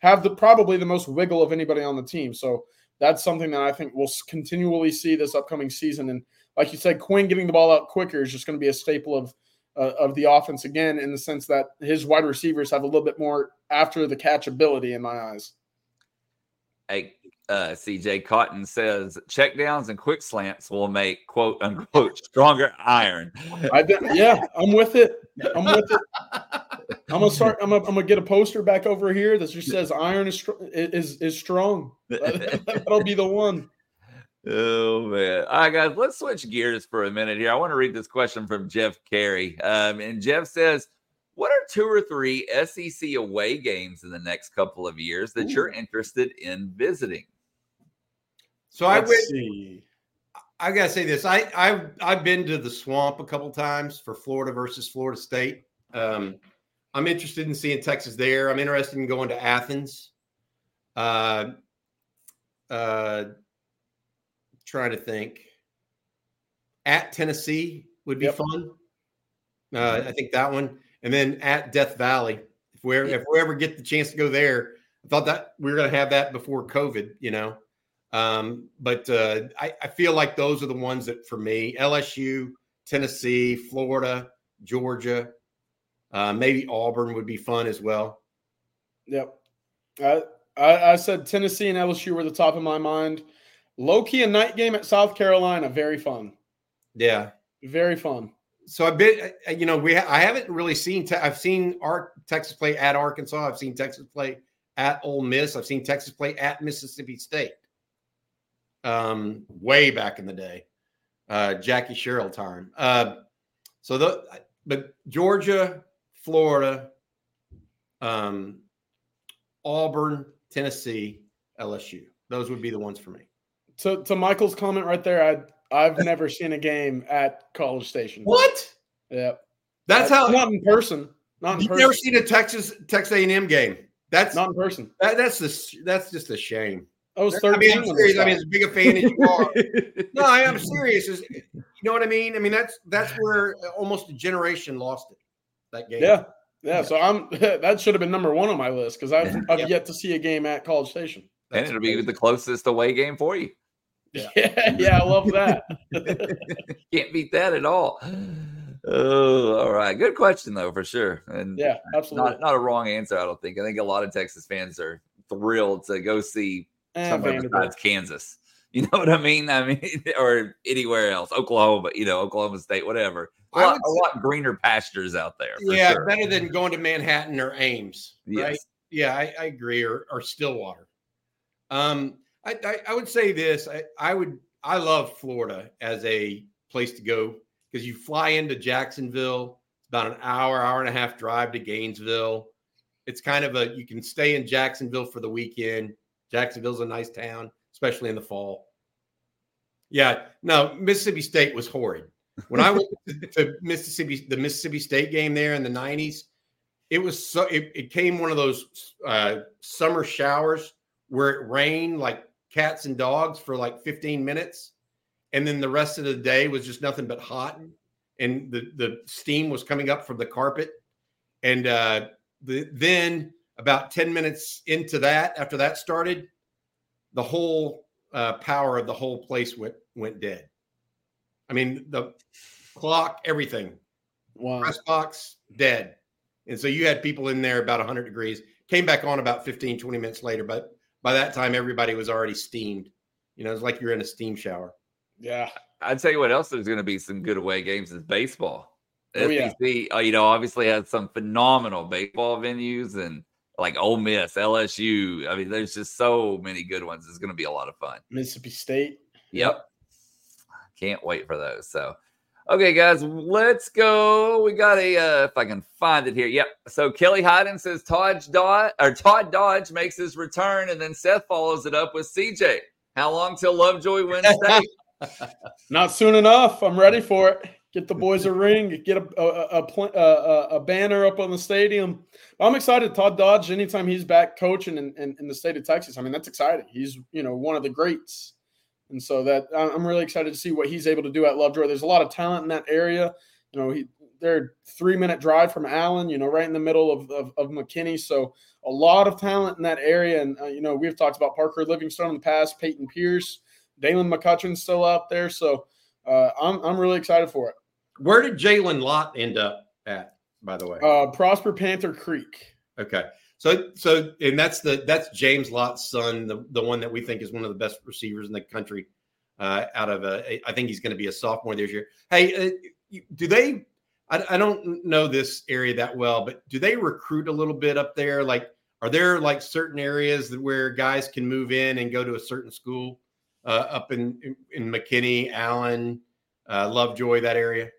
have the probably the most wiggle of anybody on the team. So that's something that I think we'll continually see this upcoming season. And like you said, Quinn getting the ball out quicker is just going to be a staple of uh, of the offense again, in the sense that his wide receivers have a little bit more after the catch ability in my eyes. Hey, uh, CJ Cotton says checkdowns and quick slants will make quote unquote stronger iron. I did, yeah, I'm with it. I'm with it. I'm gonna start. I'm gonna, I'm gonna get a poster back over here that just says "Iron is is is strong." That'll be the one. Oh man! All right, guys, let's switch gears for a minute here. I want to read this question from Jeff Carey, um, and Jeff says, "What are two or three SEC away games in the next couple of years that Ooh. you're interested in visiting?" So let's I went. See. I gotta say this. I I've I've been to the swamp a couple times for Florida versus Florida State. Um, I'm interested in seeing Texas there. I'm interested in going to Athens. Uh, uh, trying to think. At Tennessee would be yep. fun. Uh. I think that one, and then at Death Valley. If we if we ever get the chance to go there, I thought that we were going to have that before COVID. You know, um, but uh, I, I feel like those are the ones that for me: LSU, Tennessee, Florida, Georgia. Uh, maybe Auburn would be fun as well. Yep. I, I, I said Tennessee and LSU were the top of my mind. Low key a night game at South Carolina, very fun. Yeah, very fun. So I've been, you know, we I haven't really seen. Te- I've seen our Texas play at Arkansas. I've seen Texas play at Ole Miss. I've seen Texas play at Mississippi State. Um, way back in the day, uh, Jackie Sherrill time. Uh, so the but Georgia, Florida, um, Auburn, Tennessee, LSU. Those would be the ones for me. So to Michael's comment right there, I I've never seen a game at College Station. What? Yep. That's how not in person. Not in You've person. never seen a Texas Texas A&M game. That's not in person. That, that's the that's just a shame. I was 13. I mean, I'm serious. I mean, as big a fan as you are. no, I am serious. Is you know what I mean? I mean, that's that's where almost a generation lost it that game. Yeah. Yeah, so I'm that should have been number one on my list because I've, I've yet to see a game at College Station. and it'll be the closest away game for you. Yeah, yeah, yeah I love that. Can't beat that at all. Oh, all right. Good question though, for sure. And yeah, absolutely. Not, not a wrong answer, I don't think. I think a lot of Texas fans are thrilled to go see eh, somewhere Vanderbilt. besides Kansas. You know what I mean? I mean, or anywhere else, Oklahoma, you know, Oklahoma State, whatever. A lot, a lot greener pastures out there. yeah, sure. better than going to Manhattan or Ames. Right? Yes. Yeah, I, I agree. Or, or Stillwater. Um, I, I, I would say this. I, I would. I love Florida as a place to go because you fly into Jacksonville. It's about an hour, hour and a half drive to Gainesville. It's kind of a you can stay in Jacksonville for the weekend. Jacksonville's a nice town, especially in the fall. Yeah, no, Mississippi State was horrid. When I went to, Mississippi, the Mississippi State game there in the '90s, it was so it, it came one of those uh, summer showers where it rained like cats and dogs for like 15 minutes, and then the rest of the day was just nothing but hot, and the the steam was coming up from the carpet, and uh, the, then about 10 minutes into that, after that started, the whole uh, power of the whole place went went dead. I mean, the clock, everything, Wow. press box, dead. And so you had people in there about 100 degrees, came back on about 15, 20 minutes later. But by that time, everybody was already steamed. You know, it's like you're in a steam shower. Yeah. I'd tell you what else there's going to be some good away games is baseball. Oh. SEC, uh, you know, obviously has some phenomenal baseball venues and like Ole Miss, LSU. I mean, there's just so many good ones. It's going to be a lot of fun. Mississippi State. Yep. Can't wait for those. So, okay, guys, let's go. We got a, uh, if I can find it here. Yep. So Kelly Hyden says Todd Dodge or Todd Dodge makes his return, and then Seth follows it up with CJ. How long till Lovejoy wins state? Not soon enough. I'm ready for it. Get the boys a ring. Get a a, a, a, a, a banner up on the stadium. I'm excited. Todd Dodge. Anytime he's back coaching in, in, in the state of Texas, I mean that's exciting. He's you know one of the greats, and so that I'm really excited to see what he's able to do at Lovejoy. There's a lot of talent in that area. You know, he they're three minute drive from Allen. You know, right in the middle of of, of McKinney. So a lot of talent in that area. And uh, you know, we've talked about Parker Livingstone in the past, Peyton Pierce, Dalen McCutcheon's still out there. So uh, I'm I'm really excited for it. Where did Jalen Lott end up at, by the way? Uh, Prosper Panther Creek. Okay. So so and that's the that's James Lott's son, the, the one that we think is one of the best receivers in the country. Uh, out of a, I think he's going to be a sophomore this year. Hey, uh, do they? I, I don't know this area that well, but do they recruit a little bit up there? Like, are there like certain areas that where guys can move in and go to a certain school uh, up in, in in McKinney, Allen, uh, Lovejoy, that area?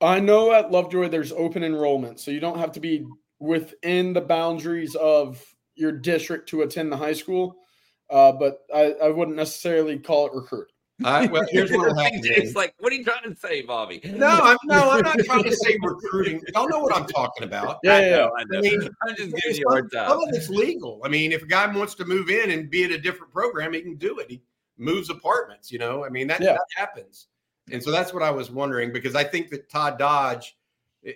I know at Lovejoy there's open enrollment, so you don't have to be within the boundaries of your district to attend the high school. Uh, but I, I wouldn't necessarily call it recruit. Uh, well, here's what will happen. James. it's like, what are you trying to say, Bobby? No, I'm no, I'm not trying to say recruiting. Y'all know what I'm talking about. Yeah, I yeah, know. I know. I mean, I'm just giving It's you a hard some time. of it's legal. I mean, if a guy wants to move in and be at a different program, he can do it. He moves apartments. You know, I mean that, Yeah. that happens. And so that's what I was wondering because I think that Todd Dodge.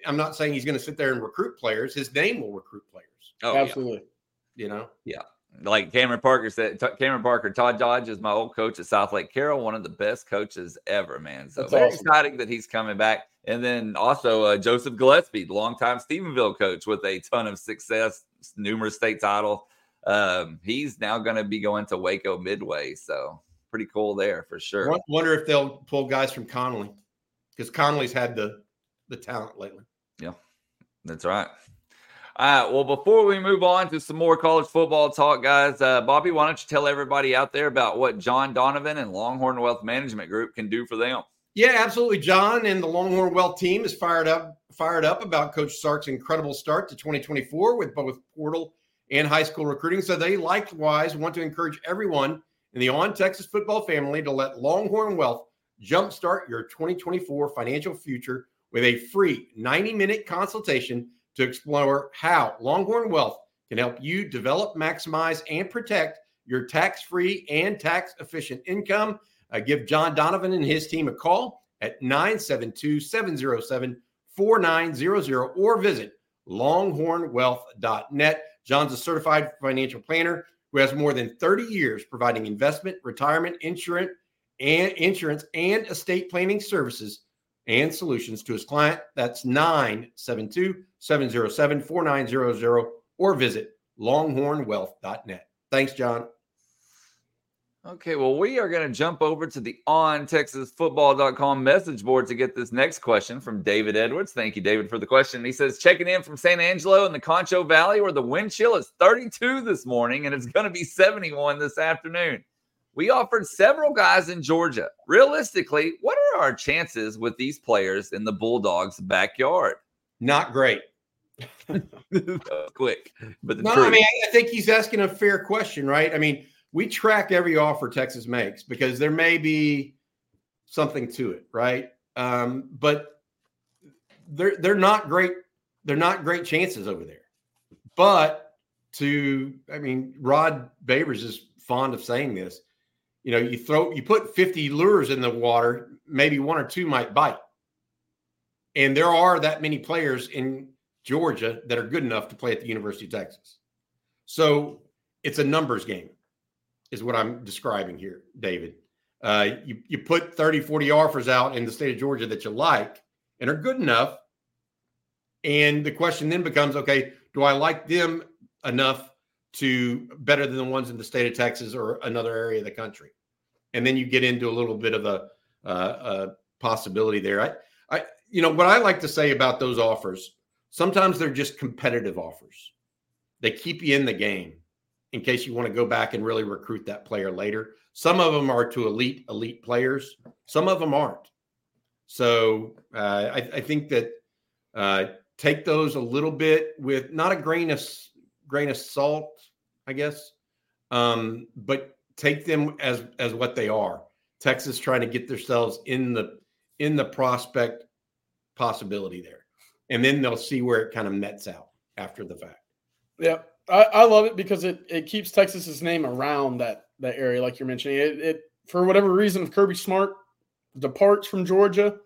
I'm not saying he's going to sit there and recruit players. His name will recruit players. Oh, yeah. Absolutely. You know. Yeah. Like Cameron Parker said, T- Cameron Parker, Todd Dodge is my old coach at Southlake Carroll, one of the best coaches ever, man. So That's very awesome. exciting that he's coming back. And then also uh, Joseph Gillespie, the longtime Stephenville coach with a ton of success, numerous state title. Um, he's now going to be going to Waco Midway. So pretty cool there for sure. Won- Wonder if they'll pull guys from Connally because Connally's had the the talent lately. Yeah, that's right. All right. Well, before we move on to some more college football talk, guys, uh, Bobby, why don't you tell everybody out there about what John Donovan and Longhorn Wealth Management Group can do for them? Yeah, absolutely. John and the Longhorn Wealth team is fired up, fired up about Coach Sark's incredible start to 2024 with both portal and high school recruiting. So they likewise want to encourage everyone in the On Texas football family to let Longhorn Wealth jumpstart your 2024 financial future with a free 90-minute consultation to explore how Longhorn Wealth can help you develop, maximize, and protect your tax-free and tax-efficient income. Uh, give John Donovan and his team a call at 972 707 4900 or visit longhornwealth.net. John's a certified financial planner who has more than 30 years providing investment, retirement, insurance, and insurance and estate planning services and solutions to his client. That's 972 707 4900 or visit longhornwealth.net. Thanks, John. Okay, well, we are going to jump over to the on texasfootball.com message board to get this next question from David Edwards. Thank you, David, for the question. He says, checking in from San Angelo in the Concho Valley, where the wind chill is 32 this morning and it's going to be 71 this afternoon. We offered several guys in Georgia. Realistically, what are our chances with these players in the Bulldogs' backyard? Not great. Quick, but no, truth. I mean, I think he's asking a fair question, right? I mean, we track every offer Texas makes because there may be something to it, right? Um, but they're they're not great. They're not great chances over there. But to, I mean, Rod Babers is fond of saying this. You know, you throw you put 50 lures in the water, maybe one or two might bite. And there are that many players in Georgia that are good enough to play at the University of Texas. So it's a numbers game is what I'm describing here, David. Uh, you, you put 30, 40 offers out in the state of Georgia that you like and are good enough. And the question then becomes okay, do I like them enough to better than the ones in the state of Texas or another area of the country? And then you get into a little bit of a, uh, a possibility there. I, I, you know, what I like to say about those offers, sometimes they're just competitive offers. They keep you in the game in case you want to go back and really recruit that player later. Some of them are to elite elite players. Some of them aren't. So uh, I, I, think that uh, take those a little bit with not a grain of grain of salt, I guess, um, but take them as as what they are. Texas trying to get themselves in the in the prospect possibility there, and then they'll see where it kind of nets out after the fact. Yeah, I, I love it because it, it keeps Texas's name around that that area, like you're mentioning. It, it for whatever reason, if Kirby Smart departs from Georgia,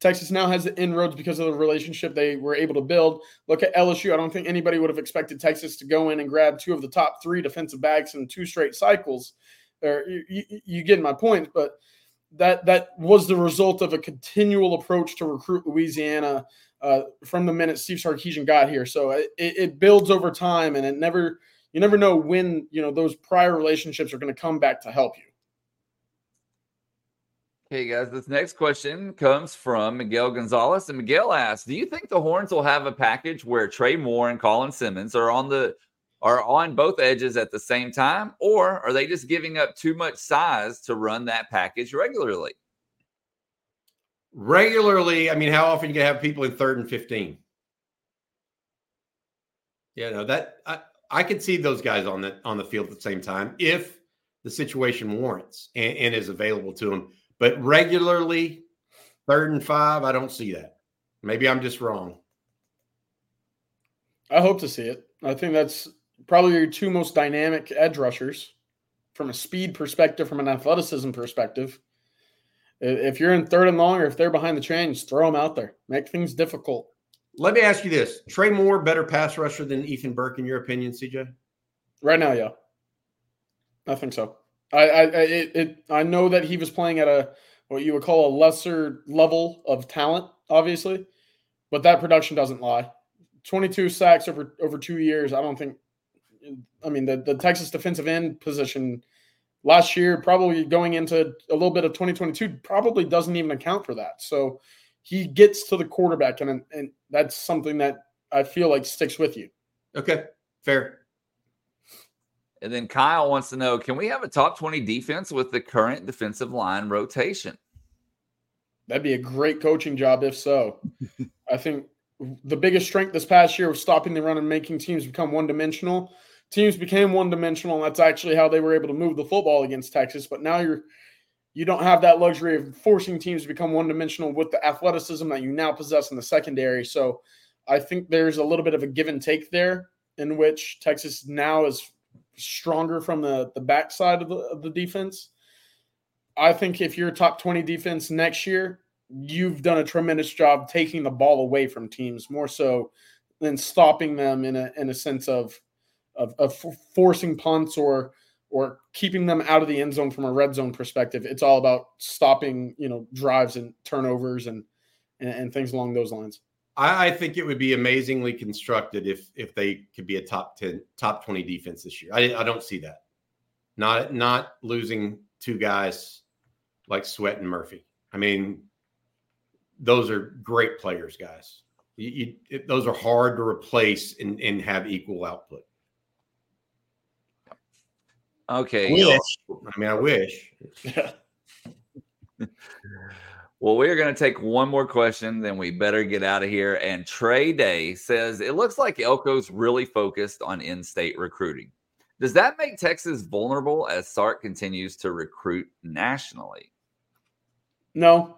Texas now has the inroads because of the relationship they were able to build. Look at LSU. I don't think anybody would have expected Texas to go in and grab two of the top three defensive backs in two straight cycles. Or you, you, get my point, but that that was the result of a continual approach to recruit Louisiana uh, from the minute Steve Sarkisian got here. So it, it builds over time, and it never you never know when you know those prior relationships are going to come back to help you. Okay, guys, this next question comes from Miguel Gonzalez. And Miguel asks, Do you think the Horns will have a package where Trey Moore and Colin Simmons are on the are on both edges at the same time, or are they just giving up too much size to run that package regularly? regularly. I mean, how often you can have people in third and 15? Yeah, no, that I, I could see those guys on the on the field at the same time if the situation warrants and, and is available to them. But regularly, third and five, I don't see that. Maybe I'm just wrong. I hope to see it. I think that's probably your two most dynamic edge rushers from a speed perspective, from an athleticism perspective. If you're in third and long, or if they're behind the chains, throw them out there. Make things difficult. Let me ask you this: Trey Moore better pass rusher than Ethan Burke, in your opinion, CJ? Right now, yeah, I think so. I I it, it I know that he was playing at a what you would call a lesser level of talent, obviously, but that production doesn't lie. 22 sacks over over two years. I don't think. I mean, the the Texas defensive end position last year, probably going into a little bit of 2022, probably doesn't even account for that. So he gets to the quarterback, and and that's something that I feel like sticks with you. Okay, fair. And then Kyle wants to know: Can we have a top 20 defense with the current defensive line rotation? That'd be a great coaching job if so. I think the biggest strength this past year was stopping the run and making teams become one dimensional teams became one dimensional. And that's actually how they were able to move the football against Texas. But now you're you don't have that luxury of forcing teams to become one dimensional with the athleticism that you now possess in the secondary. So I think there's a little bit of a give and take there in which Texas now is stronger from the, the backside of the, of the defense. I think if you're top 20 defense next year, you've done a tremendous job taking the ball away from teams more so than stopping them in a in a sense of of, of forcing punts or or keeping them out of the end zone from a red zone perspective. It's all about stopping, you know, drives and turnovers and and, and things along those lines. I, I, think it would be amazingly constructed if if they could be a top ten, top twenty defense this year. I, I don't see that. Not not losing two guys like Sweat and Murphy. I mean, those are great players, guys. You, you, it, those are hard to replace and, and have equal output. Okay. Wish. I mean, I wish. well, we're going to take one more question, then we better get out of here. And Trey Day says it looks like Elko's really focused on in state recruiting. Does that make Texas vulnerable as Sark continues to recruit nationally? No.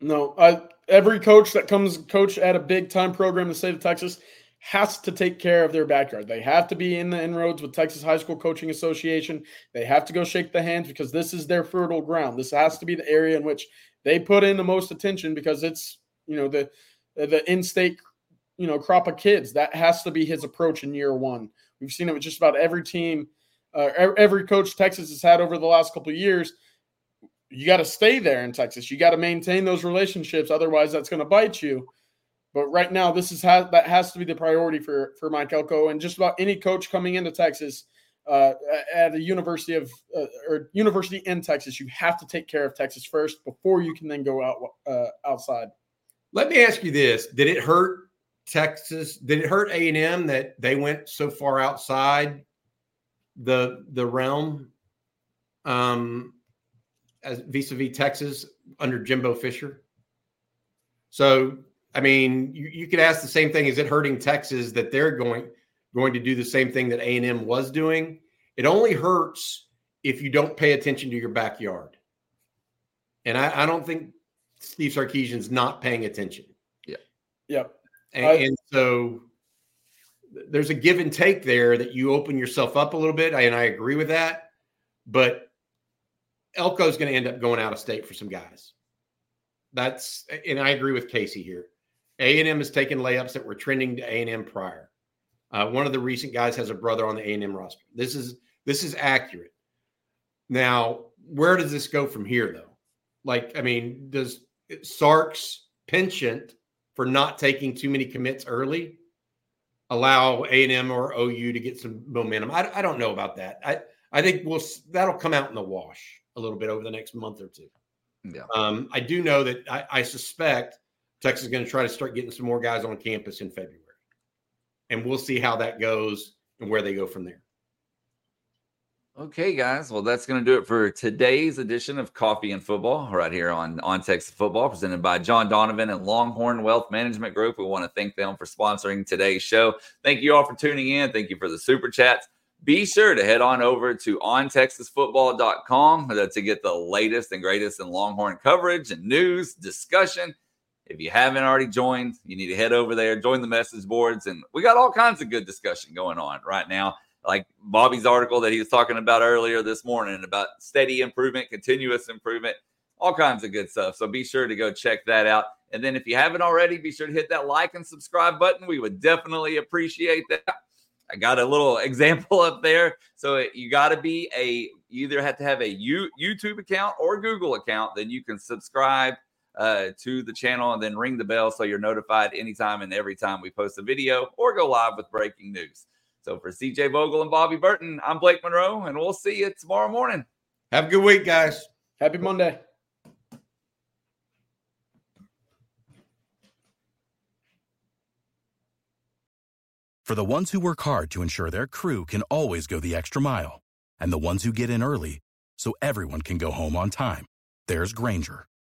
No. I, every coach that comes coach at a big time program in the state of Texas has to take care of their backyard. They have to be in the inroads with Texas High School Coaching Association. They have to go shake the hands because this is their fertile ground. This has to be the area in which they put in the most attention because it's, you know, the the in-state, you know, crop of kids. That has to be his approach in year one. We've seen it with just about every team, uh, every coach Texas has had over the last couple years. You got to stay there in Texas. You got to maintain those relationships. Otherwise, that's going to bite you. But right now, this is has, that has to be the priority for for Mike Elko and just about any coach coming into Texas uh, at a university of uh, or university in Texas. You have to take care of Texas first before you can then go out uh, outside. Let me ask you this: Did it hurt Texas? Did it hurt A and M that they went so far outside the the realm, um, as vis-a-vis Texas under Jimbo Fisher? So I mean, you, you could ask the same thing: Is it hurting Texas that they're going going to do the same thing that A and M was doing? It only hurts if you don't pay attention to your backyard. And I, I don't think Steve Sarkisian's not paying attention. Yeah. Yep. And, I, and, so there's a give and take there that you open yourself up a little bit. And I agree with that. But Elko's going to end up going out of state for some guys. That's and I agree with Casey here. A&M has taken layups that were trending to A&M prior. Uh, one of the recent guys has a brother on the A&M roster. This is this is accurate. Now, where does this go from here, though? Like, I mean, does Sark's penchant for not taking too many commits early allow A&M or OU to get some momentum? I, I don't know about that. I I think we'll that'll come out in the wash a little bit over the next month or two. Yeah. Um, I do know that I, I suspect Texas is going to try to start getting some more guys on campus in February. And we'll see how that goes and where they go from there. Okay, guys. Well, that's going to do it for today's edition of Coffee and Football right here on, on Texas Football, presented by John Donovan and Longhorn Wealth Management Group. We want to thank them for sponsoring today's show. Thank you all for tuning in. Thank you for the super chats. Be sure to head on over to ontexasfootball.com to get the latest and greatest in Longhorn coverage and news, discussion, if you haven't already joined, you need to head over there, join the message boards, and we got all kinds of good discussion going on right now. Like Bobby's article that he was talking about earlier this morning about steady improvement, continuous improvement, all kinds of good stuff. So be sure to go check that out. And then if you haven't already, be sure to hit that like and subscribe button. We would definitely appreciate that. I got a little example up there. So you got to be a, you either have to have a YouTube account or Google account, then you can subscribe uh, to the channel and then ring the bell so you're notified anytime and every time we post a video or go live with breaking news. So for CJ Vogel and Bobby Burton, I'm Blake Monroe, and we'll see you tomorrow morning. Have a good week, guys. Happy Monday. For the ones who work hard to ensure their crew can always go the extra mile, and the ones who get in early so everyone can go home on time, there's Grainger